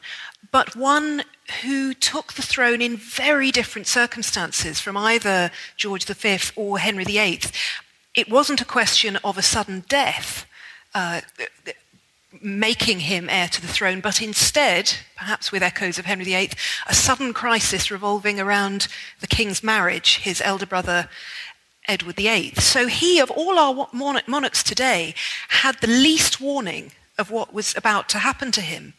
but one who took the throne in very different circumstances from either George V or Henry VIII. It wasn't a question of a sudden death. Uh, making him heir to the throne, but instead, perhaps with echoes of Henry VIII, a sudden crisis revolving around the king's marriage, his elder brother Edward VIII. So he, of all our monarchs today, had the least warning of what was about to happen to him.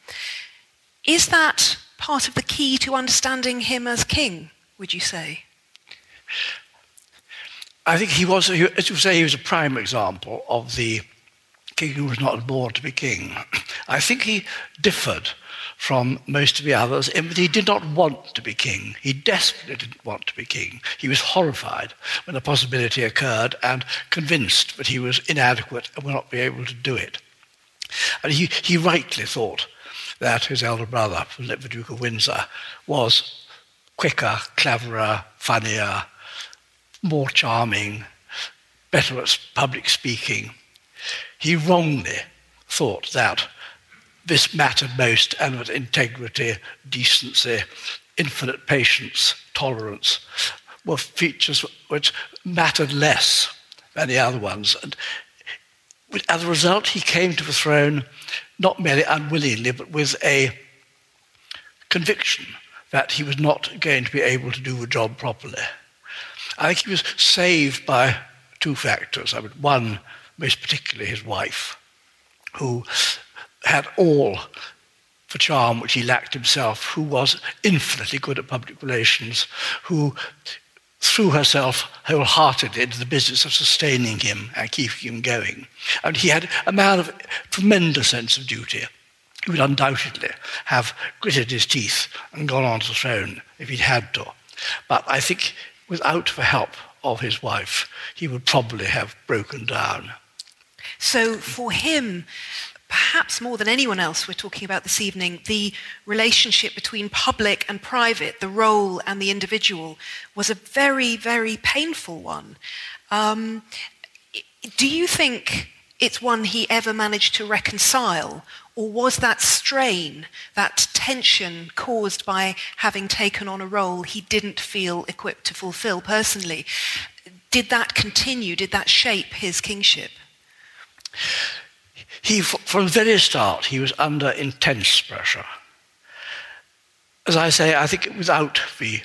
Is that part of the key to understanding him as king, would you say? I think he was, as you say, he was a prime example of the king who was not born to be king. I think he differed from most of the others in that he did not want to be king. He desperately didn't want to be king. He was horrified when the possibility occurred and convinced that he was inadequate and would not be able to do it. And he, he rightly thought that his elder brother, the Duke of Windsor, was quicker, cleverer, funnier, more charming, better at public speaking, he wrongly thought that this mattered most and that integrity, decency, infinite patience, tolerance were features which mattered less than the other ones. And as a result, he came to the throne not merely unwillingly, but with a conviction that he was not going to be able to do the job properly. I think he was saved by two factors. I mean, one, most particularly his wife, who had all the charm which he lacked himself, who was infinitely good at public relations, who threw herself wholeheartedly into the business of sustaining him and keeping him going. And he had a man of tremendous sense of duty. He would undoubtedly have gritted his teeth and gone on to the throne if he'd had to. But I think without the help of his wife, he would probably have broken down. So for him, perhaps more than anyone else we're talking about this evening, the relationship between public and private, the role and the individual, was a very, very painful one. Um, do you think it's one he ever managed to reconcile? Or was that strain, that tension caused by having taken on a role he didn't feel equipped to fulfill personally, did that continue? Did that shape his kingship? He, from the very start, he was under intense pressure. As I say, I think without the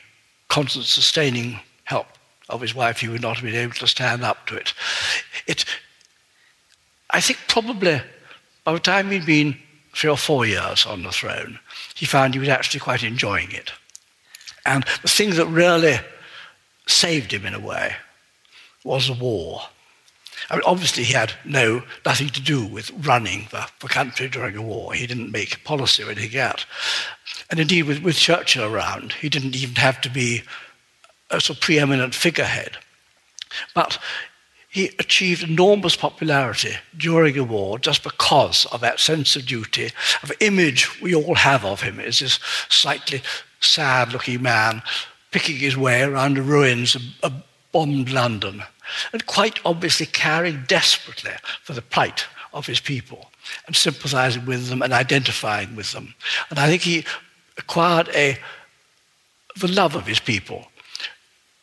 constant sustaining help of his wife, he would not have been able to stand up to it. it I think probably by the time he'd been three or four years on the throne, he found he was actually quite enjoying it. And the thing that really saved him in a way was the war. I mean, obviously, he had no nothing to do with running the, the country during a war. He didn't make policy or anything out. And indeed, with, with Churchill around, he didn't even have to be a sort of preeminent figurehead. But he achieved enormous popularity during a war just because of that sense of duty, of image we all have of him as this slightly sad looking man picking his way around the ruins of, of bombed London and quite obviously caring desperately for the plight of his people and sympathizing with them and identifying with them. And I think he acquired a, the love of his people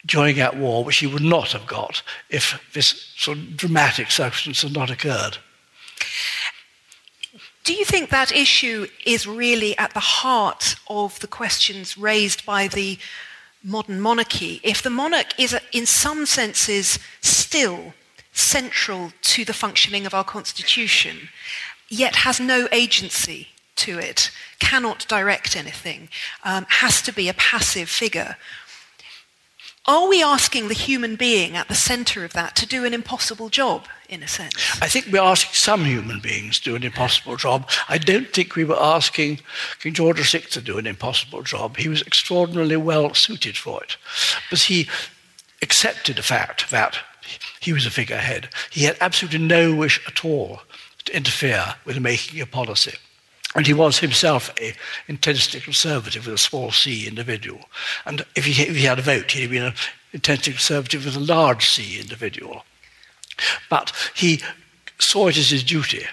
during that war, which he would not have got if this sort of dramatic circumstance had not occurred. Do you think that issue is really at the heart of the questions raised by the modern monarchy, if the monarch is, in some senses, still central to the functioning of our constitution, yet has no agency to it, cannot direct anything, um, has to be a passive figure. Are we asking the human being at the centre of that to do an impossible job, in a sense? I think we're asking some human beings to do an impossible job. I don't think we were asking King George VI to do an impossible job. He was extraordinarily well suited for it. But he accepted the fact that he was a figurehead. He had absolutely no wish at all to interfere with making a policy. And he was himself a intensely conservative with a small c individual. And if he, if he had a vote, he'd been an intensely conservative with a large c individual. But he saw it as his duty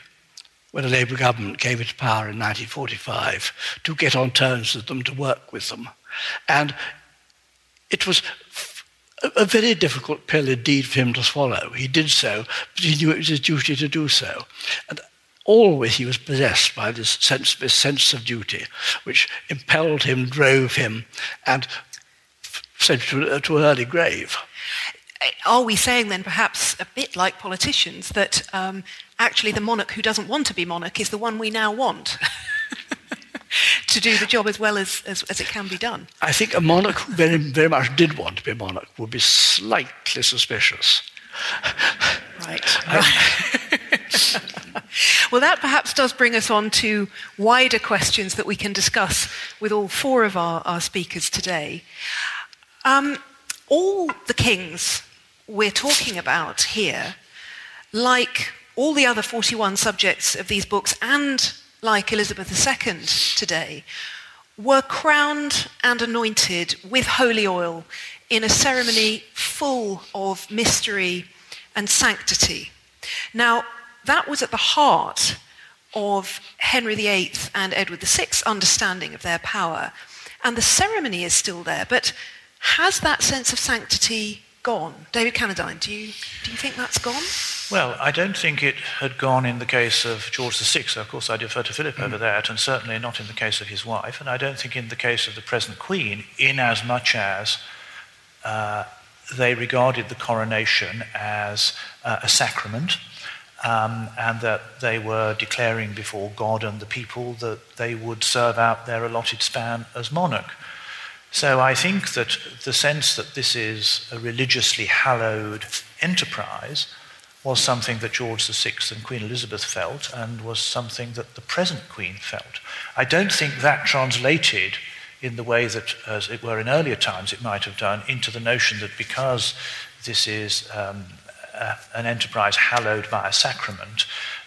when the Labour government came into power in 1945 to get on terms with them, to work with them. And it was a very difficult pill indeed for him to swallow. He did so, but he knew it was his duty to do so. And always he was possessed by this sense, this sense of duty, which impelled him, drove him, and sent him to, to an early grave. Are we saying then, perhaps a bit like politicians, that um, actually the monarch who doesn't want to be monarch is the one we now want? to do the job as well as, as, as, it can be done. I think a monarch who very, very much did want to be a monarch would be slightly suspicious. Right. well, that perhaps does bring us on to wider questions that we can discuss with all four of our, our speakers today. Um, all the kings we're talking about here, like all the other 41 subjects of these books and like Elizabeth II today, were crowned and anointed with holy oil in a ceremony full of mystery and sanctity. Now, that was at the heart of Henry VIII and Edward VI's understanding of their power. And the ceremony is still there, but has that sense of sanctity gone? David Cannadine, do you, do you think that's gone? Well, I don't think it had gone in the case of George VI. Of course, I defer to Philip over that, and certainly not in the case of his wife. And I don't think in the case of the present Queen, in as much as uh, they regarded the coronation as uh, a sacrament um, and that they were declaring before God and the people that they would serve out their allotted span as monarch. So I think that the sense that this is a religiously hallowed enterprise was something that George VI and Queen Elizabeth felt and was something that the present Queen felt. I don't think that translated in the way that, as it were in earlier times, it might have done, into the notion that because this is um, a, an enterprise hallowed by a sacrament,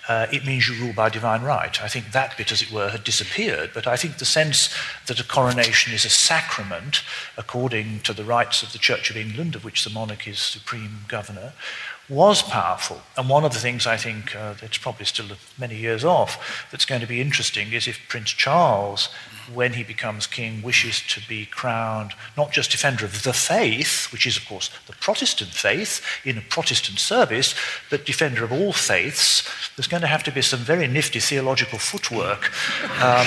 uh, it means you rule by divine right. I think that bit, as it were, had disappeared, but I think the sense that a coronation is a sacrament, according to the rites of the Church of England, of which the monarch is supreme governor, was powerful. And one of the things I think uh, that's probably still many years off that's going to be interesting is if Prince Charles when he becomes king, wishes to be crowned not just defender of the faith, which is, of course, the Protestant faith in a Protestant service, but defender of all faiths, there's going to have to be some very nifty theological footwork um,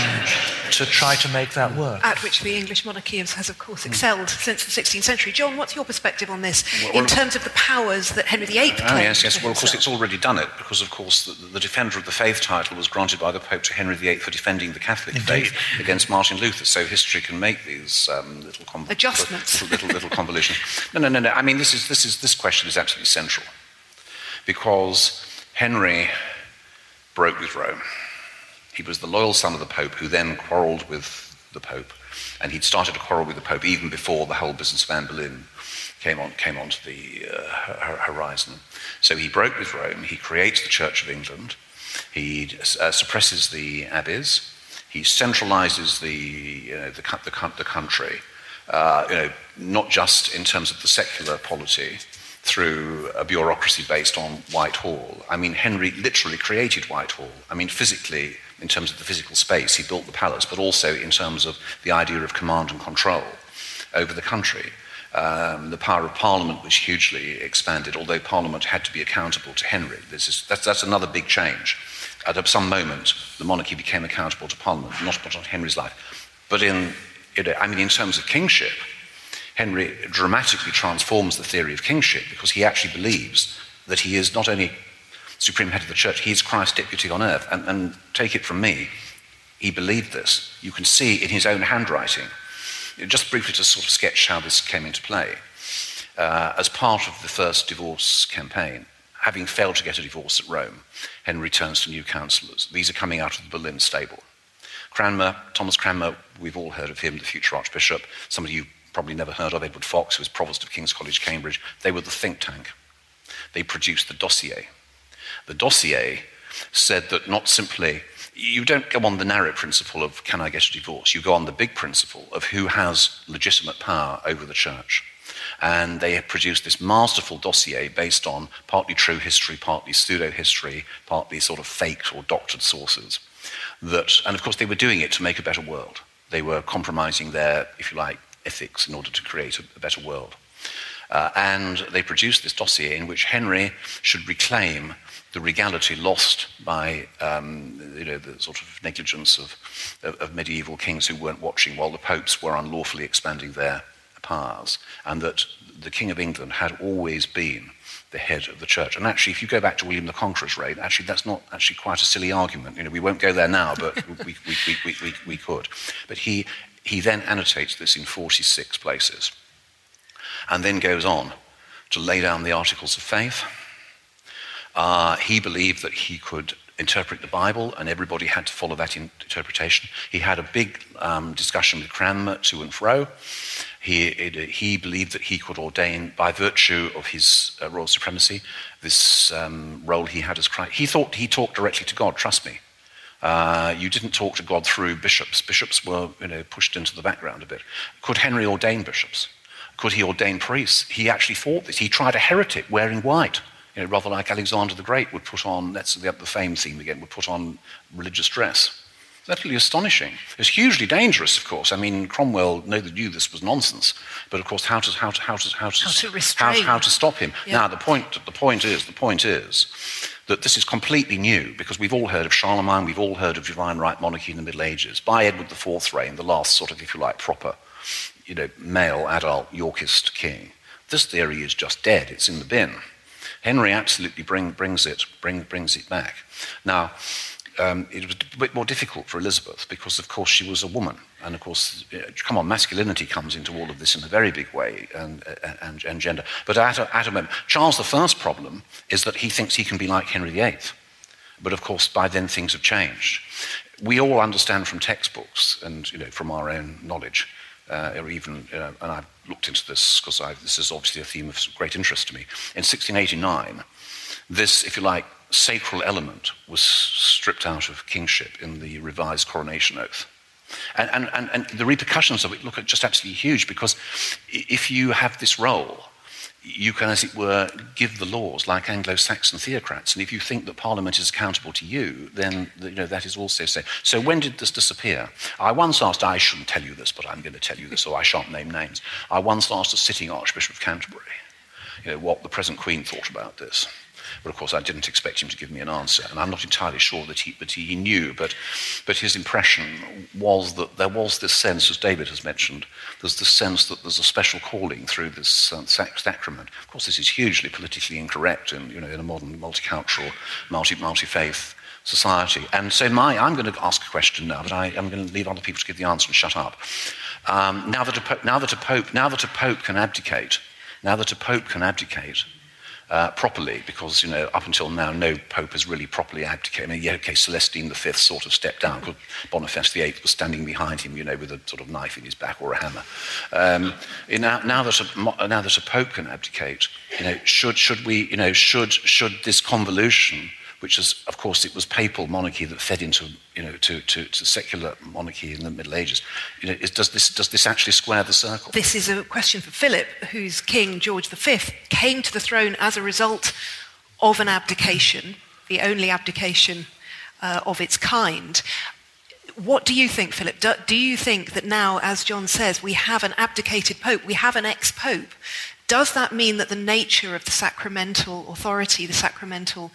to try to make that work. At which the English monarchy has, of course, excelled since the 16th century. John, what's your perspective on this well, in terms of the powers that Henry VIII Oh, yes, yes. Well, of course, it's already done it because, of course, the, the, defender of the faith title was granted by the Pope to Henry VIII for defending the Catholic Indeed. faith against Martin Luther, so history can make these um, little conv- adjustments, little little convolutions. No, no, no, no. I mean, this is this is this question is absolutely central because Henry broke with Rome. He was the loyal son of the Pope, who then quarrelled with the Pope, and he'd started a quarrel with the Pope even before the whole business of Anne Boleyn came on came onto the uh, horizon. So he broke with Rome. He creates the Church of England. He uh, suppresses the abbeys. He centralizes the, uh, the, the, the, country, uh, you know, not just in terms of the secular polity through a bureaucracy based on Whitehall. I mean, Henry literally created Whitehall. I mean, physically, in terms of the physical space, he built the palace, but also in terms of the idea of command and control over the country. Um, the power of Parliament was hugely expanded, although Parliament had to be accountable to Henry. Is, that's, that's another big change at some moment, the monarchy became accountable to Parliament, not on Henry's life. But in, I mean, in terms of kingship, Henry dramatically transforms the theory of kingship because he actually believes that he is not only supreme head of the church, he is Christ's deputy on earth. And, and take it from me, He believed this. You can see in his own handwriting. Just briefly to sort of sketch how this came into play. Uh, as part of the first divorce campaign, having failed to get a divorce at Rome, Henry turns to new councillors. These are coming out of the Boleyn stable. Cranmer, Thomas Cranmer, we've all heard of him, the future Archbishop. Some of you probably never heard of Edward Fox, who was Provost of King's College, Cambridge. They were the think tank. They produced the dossier. The dossier said that not simply, you don't go on the narrow principle of can I get a divorce, you go on the big principle of who has legitimate power over the church. And they produced this masterful dossier based on partly true history, partly pseudo history, partly sort of faked or doctored sources. That, and of course, they were doing it to make a better world. They were compromising their, if you like, ethics in order to create a, a better world. Uh, and they produced this dossier in which Henry should reclaim the regality lost by um, you know, the sort of negligence of, of, of, medieval kings who weren't watching while the popes were unlawfully expanding their powers, and that the King of England had always been the head of the church. And actually, if you go back to William the Conqueror's reign, actually, that's not actually quite a silly argument. You know, we won't go there now, but we, we, we, we, we could. But he, he then annotates this in 46 places and then goes on to lay down the articles of faith. Uh, he believed that he could interpret the Bible, and everybody had to follow that interpretation. He had a big um, discussion with Cranmer to and fro. He, it, he, believed that he could ordain, by virtue of his uh, royal supremacy, this um, role he had as Christ. He thought he talked directly to God, trust me. Uh, you didn't talk to God through bishops. Bishops were you know, pushed into the background a bit. Could Henry ordain bishops? Could he ordain priests? He actually thought this. He tried a heretic wearing white, you know, rather like Alexander the Great would put on, that's the, the fame theme again, would put on religious dress. That's really astonishing. It's hugely dangerous, of course. I mean, Cromwell knew this was nonsense, but of course, how to how to how to how to, how to, restrain. How, how to stop him. Yeah. Now, the point the point is the point is that this is completely new because we've all heard of Charlemagne, we've all heard of divine right monarchy in the Middle Ages. By Edward IV's reign, the last sort of, if you like, proper, you know, male adult Yorkist king, this theory is just dead. It's in the bin. Henry absolutely bring, brings it bring, brings it back. Now, um, it was a bit more difficult for Elizabeth because, of course, she was a woman. And, of course, come on, masculinity comes into all of this in a very big way and, and, and gender. But at a, at a moment, Charles I's problem is that he thinks he can be like Henry VIII. But, of course, by then things have changed. We all understand from textbooks and you know, from our own knowledge, uh, or even, and I've looked into this because this is obviously a theme of great interest to me. In 1689, this, if you like, sacral element was stripped out of kingship in the revised coronation oath. And, and, and, and the repercussions of it look just absolutely huge because if you have this role, you can, as it were, give the laws like Anglo Saxon theocrats. And if you think that Parliament is accountable to you, then you know, that is also so. So, when did this disappear? I once asked, I shouldn't tell you this, but I'm going to tell you this, or I shan't name names. I once asked a sitting Archbishop of Canterbury you know, what the present Queen thought about this. But of course, I didn't expect him to give me an answer, and I'm not entirely sure that he, that he knew. But, but his impression was that there was this sense, as David has mentioned, there's this sense that there's a special calling through this uh, sacrament. Of course, this is hugely politically incorrect in, you know, in a modern multicultural, multi, multi-faith society. And so my, I'm going to ask a question now, but I, am going to leave other people to give the answer and shut up. Um, now, that a, now, that a pope, now that a pope can abdicate, now that a pope can abdicate, uh, properly, because you know up until now no pope has really properly abdicated. I mean, yeah, okay, Celestine V sort of stepped down because Boniface VIII was standing behind him, you know, with a sort of knife in his back or a hammer. Um, now, now, that a, now that a pope can abdicate, you know, should should we, you know, should should this convolution which is, of course, it was papal monarchy that fed into, you know, to, to, to secular monarchy in the Middle Ages. You know, is, does, this, does this actually square the circle? This is a question for Philip, whose king, George V, came to the throne as a result of an abdication, the only abdication uh, of its kind. What do you think, Philip? Do, do, you think that now, as John says, we have an abdicated pope, we have an ex pope? Does that mean that the nature of the sacramental authority, the sacramental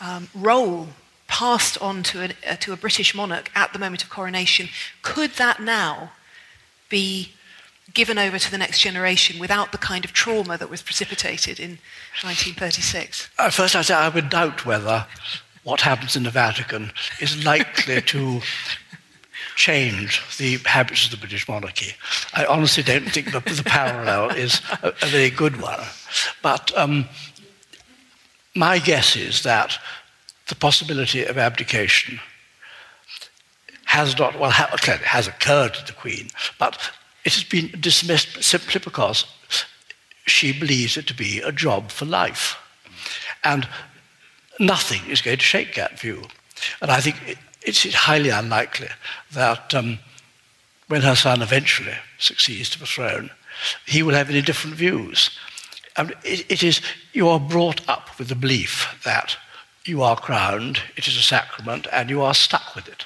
um, role passed on to a, uh, to a British monarch at the moment of coronation, could that now be given over to the next generation without the kind of trauma that was precipitated in 1936? At first, I, say I would doubt whether what happens in the Vatican is likely to change the habits of the British monarchy. I honestly don't think the, the parallel is a, a, very good one. But um, my guess is that the possibility of abdication has not, well, ha- has occurred to the Queen, but it has been dismissed simply because she believes it to be a job for life. And nothing is going to shake that view. And I think it's highly unlikely that um, when her son eventually succeeds to the throne, he will have any different views. And it, it is, you are brought up with the belief that you are crowned, it is a sacrament, and you are stuck with it.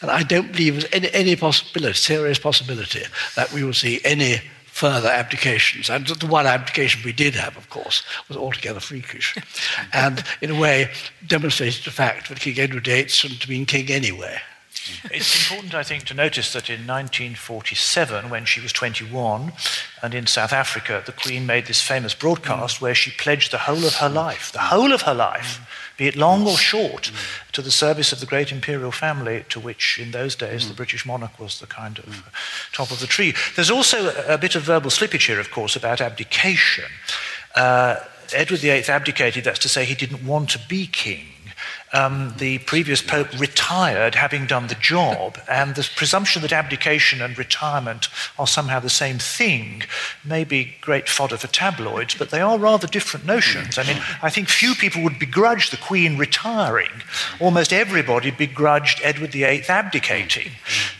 And I don't believe there's any, any possibility, serious possibility, that we will see any further abdications. And the one abdication we did have, of course, was altogether freakish. and in a way, demonstrated the fact that King Edward VIII shouldn't have been king anyway. It's important, I think, to notice that in 1947, when she was 21, and in South Africa, the Queen made this famous broadcast mm. where she pledged the whole of her life, the whole of her life, be it long or short, mm. to the service of the great imperial family, to which in those days the mm. British monarch was the kind of mm. uh, top of the tree. There's also a, bit of verbal slippage here, of course, about abdication. Uh, Edward VIII abdicated, that's to say, he didn't want to be king um, the previous pope retired having done the job, and the presumption that abdication and retirement are somehow the same thing may be great fodder for tabloids, but they are rather different notions. I mean, I think few people would begrudge the Queen retiring. Almost everybody begrudged Edward VIII abdicating.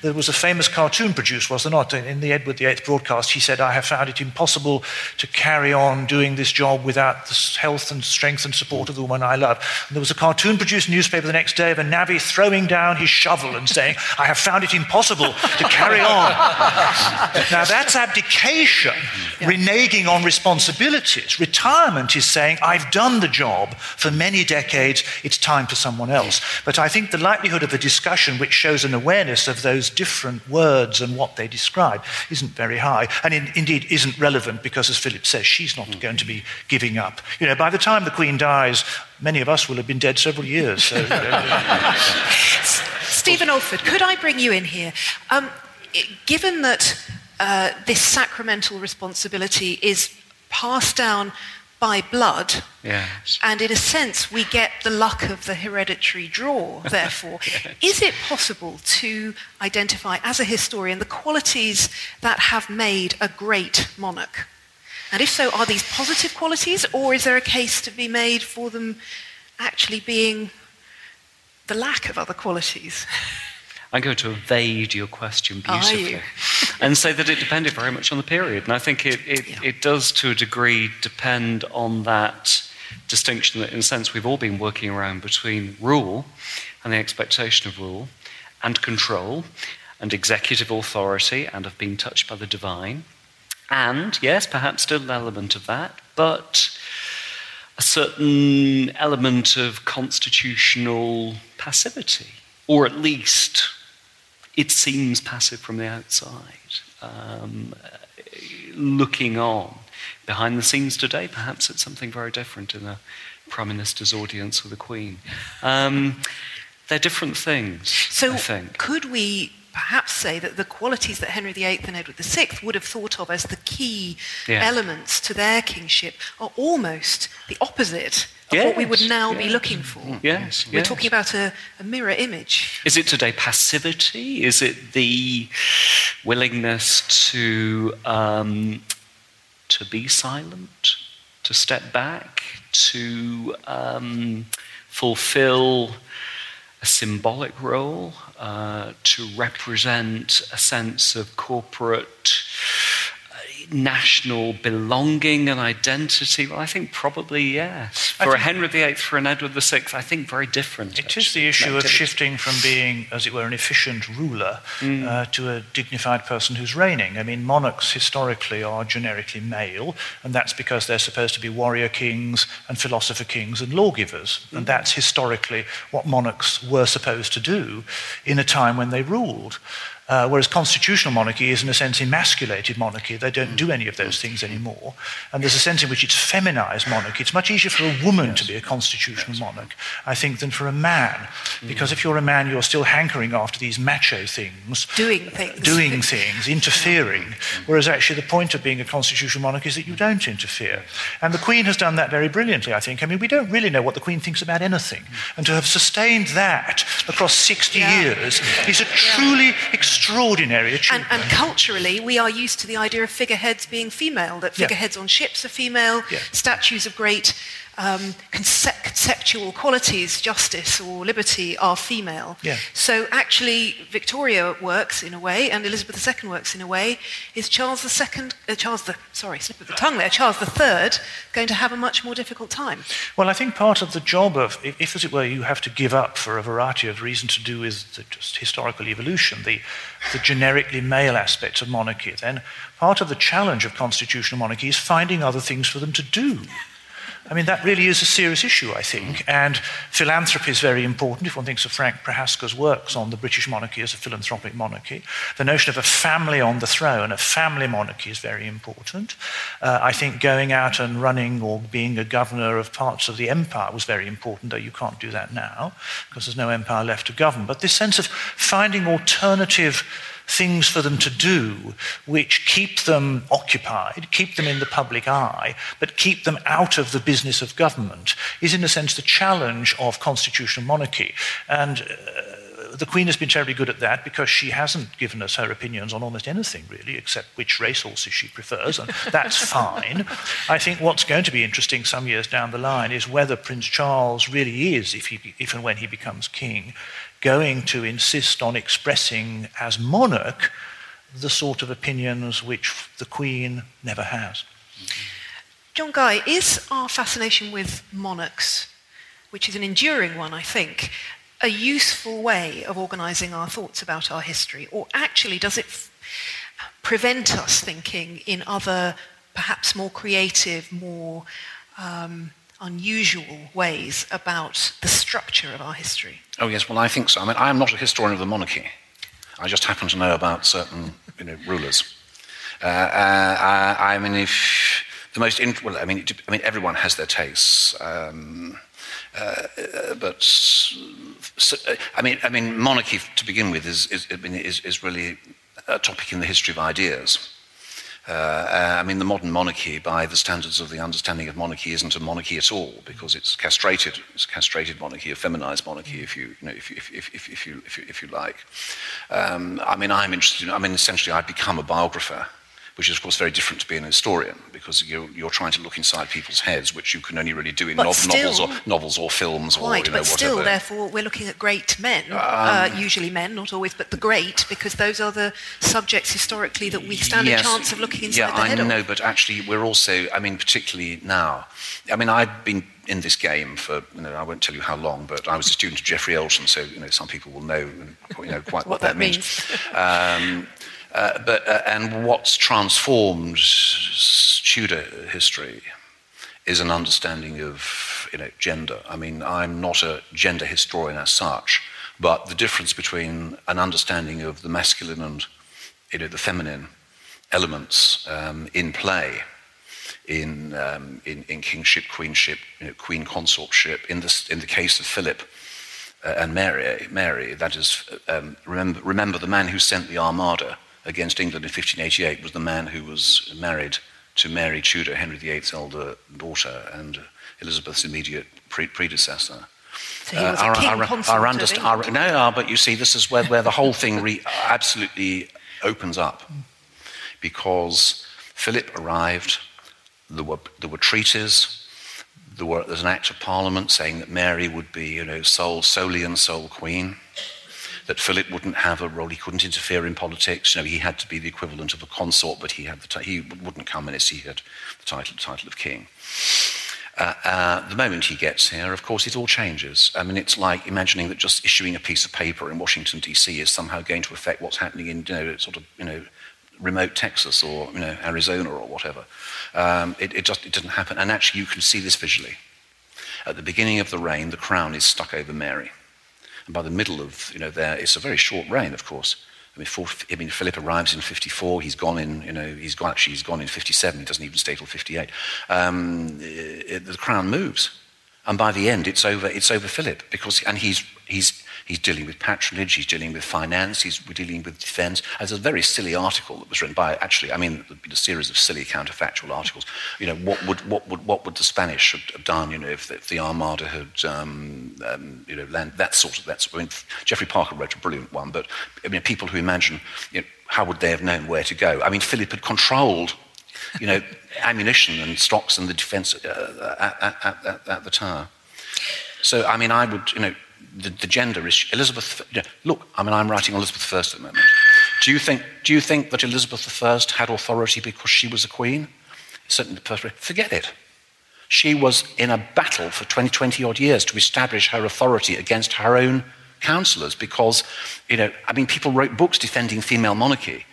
There was a famous cartoon produced, was there not? In the Edward VIII broadcast, he said, I have found it impossible to carry on doing this job without the health and strength and support of the woman I love. And there was a cartoon produced newspaper the next day of a navvy throwing down his shovel and saying, I have found it impossible to carry on. now that's abdication, yeah. reneging on responsibilities. Retirement is saying, I've done the job for many decades, it's time for someone else. But I think the likelihood of a discussion which shows an awareness of those different words and what they describe isn't very high, and in, indeed isn't relevant because, as Philip says, she's not hmm. going to be giving up. You know, by the time the Queen dies, many of us will have been dead several years. So, Stephen Alford, could I bring you in here? Um, given that uh, this sacramental responsibility is passed down by blood, yes. and in a sense, we get the luck of the hereditary draw, therefore, yes. is it possible to identify, as a historian, the qualities that have made a great monarch? And if so, are these positive qualities, or is there a case to be made for them actually being the lack of other qualities? I'm going to evade your question beautifully and say that it depended very much on the period. And I think it, it, yeah. it does, to a degree, depend on that distinction that, in a sense, we've all been working around between rule and the expectation of rule and control and executive authority and of being touched by the divine and, yes, perhaps still an element of that, but a certain element of constitutional passivity, or at least it seems passive from the outside, um, looking on. Behind the scenes today, perhaps it's something very different in the Prime Minister's audience with the Queen. Um, they're different things, so I think. Could we perhaps say that the qualities that Henry VIII and Edward VI would have thought of as the key yeah. elements to their kingship are almost the opposite of yes, what we would now yes. be looking for. Yes, We're talking about a, a, mirror image. Is it today passivity? Is it the willingness to, um, to be silent, to step back, to um, fulfill a symbolic role, uh, to represent a sense of corporate national belonging and identity? Well, I think probably yes. For a Henry VIII, for an Edward VI, I think very different. It actually. is the issue of shifting from being, as it were, an efficient ruler mm. uh, to a dignified person who's reigning. I mean, monarchs historically are generically male, and that's because they're supposed to be warrior kings and philosopher kings and lawgivers. Mm. And that's historically what monarchs were supposed to do in a time when they ruled. Uh, whereas constitutional monarchy is, in a sense, emasculated monarchy. They don't do any of those things anymore. And there's a sense in which it's feminized monarchy. It's much easier for a woman yes. to be a constitutional yes. monarch, I think, than for a man. Because if you're a man, you're still hankering after these macho things. Doing things. Doing things, interfering. Whereas actually the point of being a constitutional monarch is that you don't interfere. And the Queen has done that very brilliantly, I think. I mean, we don't really know what the Queen thinks about anything. And to have sustained that across 60 yeah. years is a truly extraordinary achievement. And, and, culturally, we are used to the idea of figureheads being female, that figureheads yeah. on ships are female, yeah. statues of great um, conceptual qualities, justice or liberty, are female. Yeah. So actually, Victoria works in a way, and Elizabeth II works in a way. Is Charles II, uh, Charles the sorry, slip of the tongue there, Charles III, going to have a much more difficult time? Well, I think part of the job of, if as it were, you have to give up for a variety of reasons to do with the, just historical evolution, the, the generically male aspects of monarchy, then part of the challenge of constitutional monarchy is finding other things for them to do. I mean, that really is a serious issue, I think. And philanthropy is very important. If one thinks of Frank Prochaska's works on the British monarchy as a philanthropic monarchy, the notion of a family on the throne, a family monarchy, is very important. Uh, I think going out and running or being a governor of parts of the empire was very important, though you can't do that now because there's no empire left to govern. But this sense of finding alternative things for them to do which keep them occupied, keep them in the public eye, but keep them out of the business of government is, in a sense, the challenge of constitutional monarchy. And uh, the Queen has been terribly good at that because she hasn't given us her opinions on almost anything, really, except which racehorses she prefers, and that's fine. I think what's going to be interesting some years down the line is whether Prince Charles really is, if, he, if and when he becomes king, going to insist on expressing as monarch the sort of opinions which the Queen never has. John Guy, is our fascination with monarchs, which is an enduring one, I think, a useful way of organizing our thoughts about our history? Or actually, does it f- prevent us thinking in other, perhaps more creative, more um, unusual ways about the structure of our history? Oh, yes, well, I think so. I mean, I am not a historian of the monarchy. I just happen to know about certain you know, rulers. Uh, uh, I, mean, if the most, int- well, I mean, I mean, everyone has their tastes. Um, uh, but so, I mean, I mean, monarchy to begin with is, is, is, is really a topic in the history of ideas. Uh, uh, I mean, the modern monarchy, by the standards of the understanding of monarchy, isn't a monarchy at all because it's castrated. It's a castrated monarchy, a feminized monarchy, if you, you know, if, if, if, if, if you, if, you, if you like. Um, I mean, I'm interested. In, I mean, essentially, I've become a biographer which is, of course, very different to being a historian because you're, you're trying to look inside people's heads, which you can only really do in no- still, novels, or, novels or films quite, or you know, but still, therefore, we're looking at great men, um, uh, usually men, not always, but the great, because those are the subjects historically that we stand yes, a chance of looking inside yeah, the head I know, of. but actually, we're also, I mean, particularly now. I mean, I've been in this game for, you know, I won't tell you how long, but I was a student of Geoffrey Elton, so, you know, some people will know, you know quite what, what that, means. means. um, uh, but, uh, and what's transformed Tudor history is an understanding of you know, gender. I mean, I'm not a gender historian as such, but the difference between an understanding of the masculine and you know, the feminine elements um, in play in, um, in, in, kingship, queenship, you know, queen consortship, in, this, in the case of Philip uh, and Mary, Mary, that is, um, remember, remember the man who sent the Armada against England in 1588 was the man who was married to Mary Tudor, Henry VIII's elder daughter, and Elizabeth's immediate pre- predecessor. So was uh, our, our, our, our, no, but you see, this is where, where the whole thing re- absolutely opens up. Because Philip arrived, there were, there were treaties, there were, there's an act of parliament saying that Mary would be, you know, sole, solely and sole queen that Philip wouldn't have a role. He couldn't interfere in politics. You know, he had to be the equivalent of a consort, but he, had the t- he wouldn't come unless he had the title, the title of king. Uh, uh, the moment he gets here, of course, it all changes. I mean, it's like imagining that just issuing a piece of paper in Washington, D.C. is somehow going to affect what's happening in, you know, sort of, you know, remote Texas or, you know, Arizona or whatever. Um, it, it just it doesn't happen. And actually, you can see this visually. At the beginning of the reign, the crown is stuck over Mary. And by the middle of, you know, there, it's a very short reign, of course. I mean, for, I mean, Philip arrives in 54. He's gone in, you know, he's gone, actually, he's gone in 57. He doesn't even stay till 58. Um, it, the crown moves. And by the end, it's over, it's over Philip because, and he's, he's, he's dealing with patronage, he's dealing with finance, he's dealing with defense. There's a very silly article that was written by, actually, I mean, a series of silly counterfactual articles. You know, what would, what would, what would the Spanish have done, you know, if, if the Armada had, um, um, you know, land, that sort of, that's, I mean, Geoffrey Parker wrote a brilliant one, but, I mean, people who imagine, you know, how would they have known where to go? I mean, Philip had controlled you know, ammunition and stocks and the defence uh, at, at, at, at, the tower. So, I mean, I would, you know, the, the gender issue. Elizabeth, you know, look, I mean, I'm writing Elizabeth I at the moment. Do you think, do you think that Elizabeth I had authority because she was a queen? Certainly, forget it. She was in a battle for 20, 20 odd years to establish her authority against her own councillors because, you know, I mean, people wrote books defending female monarchy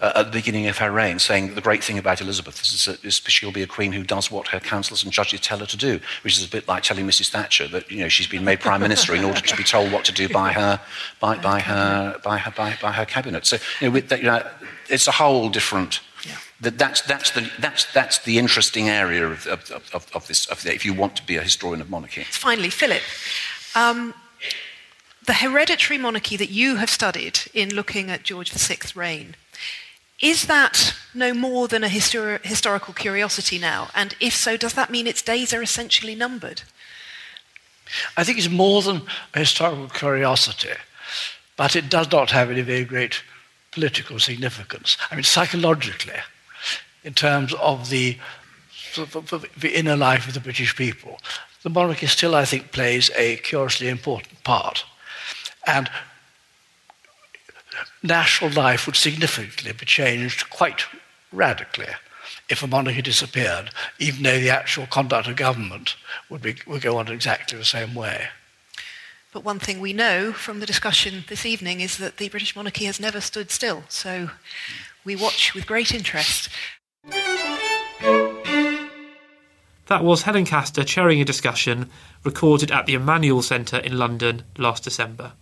uh, at the beginning of her reign, saying the great thing about Elizabeth is, that she'll be a queen who does what her councillors and judges tell her to do, which is a bit like telling Mrs. Thatcher that you know she's been made prime minister in order to be told what to do by her by, by her by her by, by her cabinet. So you know, with that, you know, it's a whole different. Yeah. That, that's, that's, the, that's, that's the interesting area of, of, of, of this, of the, if you want to be a historian of monarchy. Finally, Philip. Um, the hereditary monarchy that you have studied in looking at George VI's reign, is that no more than a histor- historical curiosity now? And if so, does that mean its days are essentially numbered? I think it's more than a historical curiosity, but it does not have any very great political significance. I mean, psychologically, in terms of the, the inner life of the British people, the monarchy still, I think, plays a curiously important part. And national life would significantly be changed quite radically if a monarchy disappeared, even though the actual conduct of government would, be, would go on exactly the same way. But one thing we know from the discussion this evening is that the British monarchy has never stood still, so we watch with great interest. That was Helen Castor chairing a discussion recorded at the Emmanuel Centre in London last December.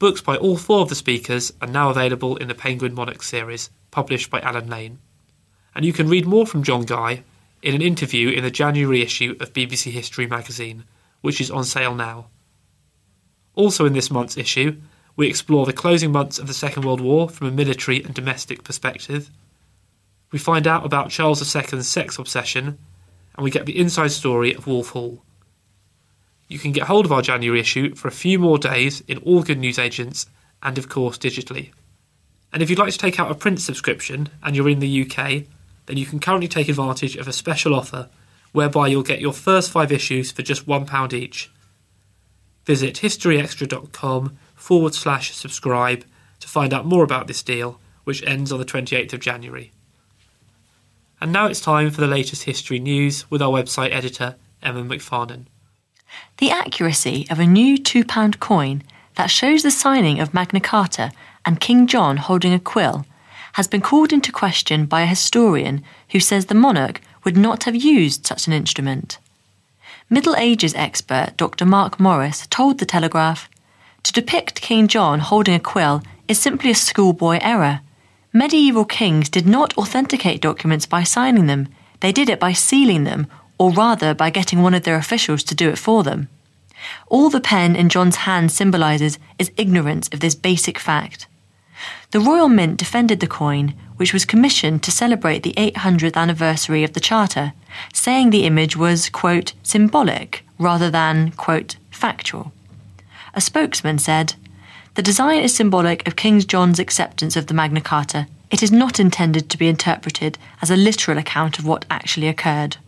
Books by all four of the speakers are now available in the Penguin Monarch series, published by Allen Lane. And you can read more from John Guy in an interview in the January issue of BBC History magazine, which is on sale now. Also, in this month's issue, we explore the closing months of the Second World War from a military and domestic perspective. We find out about Charles II's sex obsession, and we get the inside story of Wolf Hall. You can get hold of our January issue for a few more days in all good newsagents and, of course, digitally. And if you'd like to take out a print subscription and you're in the UK, then you can currently take advantage of a special offer whereby you'll get your first five issues for just £1 each. Visit historyextra.com forward slash subscribe to find out more about this deal, which ends on the 28th of January. And now it's time for the latest history news with our website editor, Emma McFarnon. The accuracy of a new £2 coin that shows the signing of Magna Carta and King John holding a quill has been called into question by a historian who says the monarch would not have used such an instrument. Middle Ages expert Dr. Mark Morris told The Telegraph To depict King John holding a quill is simply a schoolboy error. Medieval kings did not authenticate documents by signing them, they did it by sealing them or rather by getting one of their officials to do it for them. All the pen in John's hand symbolises is ignorance of this basic fact. The Royal Mint defended the coin, which was commissioned to celebrate the 800th anniversary of the Charter, saying the image was, quote, symbolic rather than, quote, factual. A spokesman said, The design is symbolic of King John's acceptance of the Magna Carta. It is not intended to be interpreted as a literal account of what actually occurred.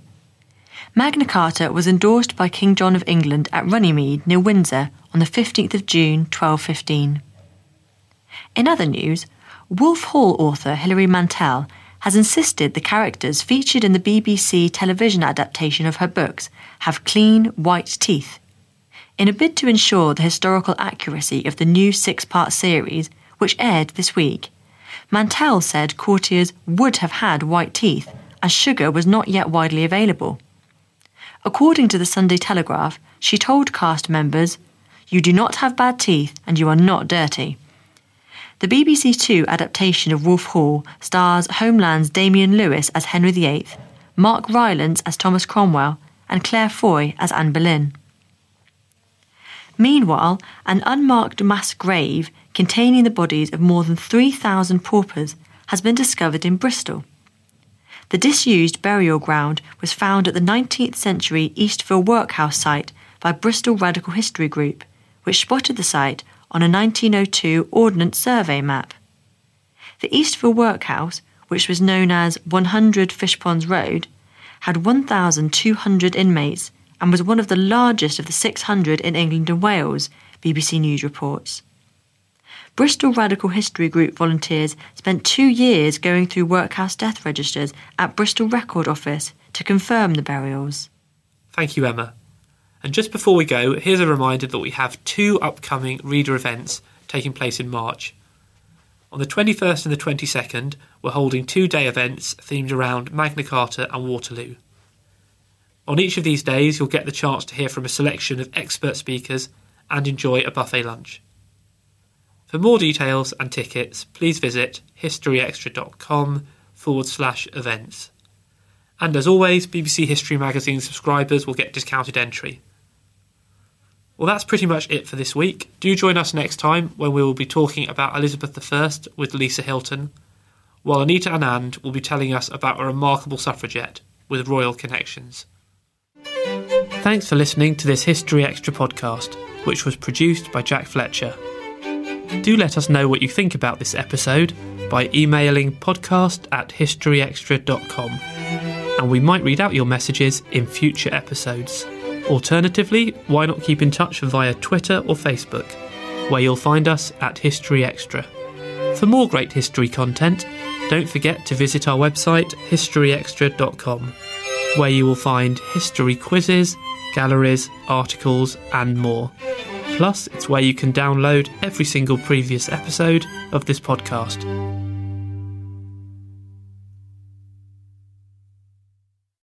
Magna Carta was endorsed by King John of England at Runnymede near Windsor on the 15th of June 1215. In other news, Wolf Hall author Hilary Mantel has insisted the characters featured in the BBC television adaptation of her books have clean, white teeth. In a bid to ensure the historical accuracy of the new six part series, which aired this week, Mantel said courtiers would have had white teeth, as sugar was not yet widely available. According to the Sunday Telegraph, she told cast members, You do not have bad teeth and you are not dirty. The BBC Two adaptation of Wolf Hall stars Homeland's Damian Lewis as Henry VIII, Mark Rylance as Thomas Cromwell, and Claire Foy as Anne Boleyn. Meanwhile, an unmarked mass grave containing the bodies of more than 3,000 paupers has been discovered in Bristol. The disused burial ground was found at the 19th century Eastville workhouse site by Bristol Radical History Group, which spotted the site on a 1902 Ordnance Survey map. The Eastville workhouse, which was known as 100 Fishponds Road, had 1,200 inmates and was one of the largest of the 600 in England and Wales, BBC News reports. Bristol Radical History Group volunteers spent two years going through workhouse death registers at Bristol Record Office to confirm the burials. Thank you, Emma. And just before we go, here's a reminder that we have two upcoming reader events taking place in March. On the 21st and the 22nd, we're holding two day events themed around Magna Carta and Waterloo. On each of these days, you'll get the chance to hear from a selection of expert speakers and enjoy a buffet lunch. For more details and tickets, please visit historyextra.com forward slash events. And as always, BBC History Magazine subscribers will get discounted entry. Well, that's pretty much it for this week. Do join us next time when we will be talking about Elizabeth I with Lisa Hilton, while Anita Anand will be telling us about a remarkable suffragette with royal connections. Thanks for listening to this History Extra podcast, which was produced by Jack Fletcher. Do let us know what you think about this episode by emailing podcast at historyextra.com, and we might read out your messages in future episodes. Alternatively, why not keep in touch via Twitter or Facebook, where you'll find us at History Extra. For more great history content, don't forget to visit our website historyextra.com, where you will find history quizzes, galleries, articles, and more. Plus, it's where you can download every single previous episode of this podcast.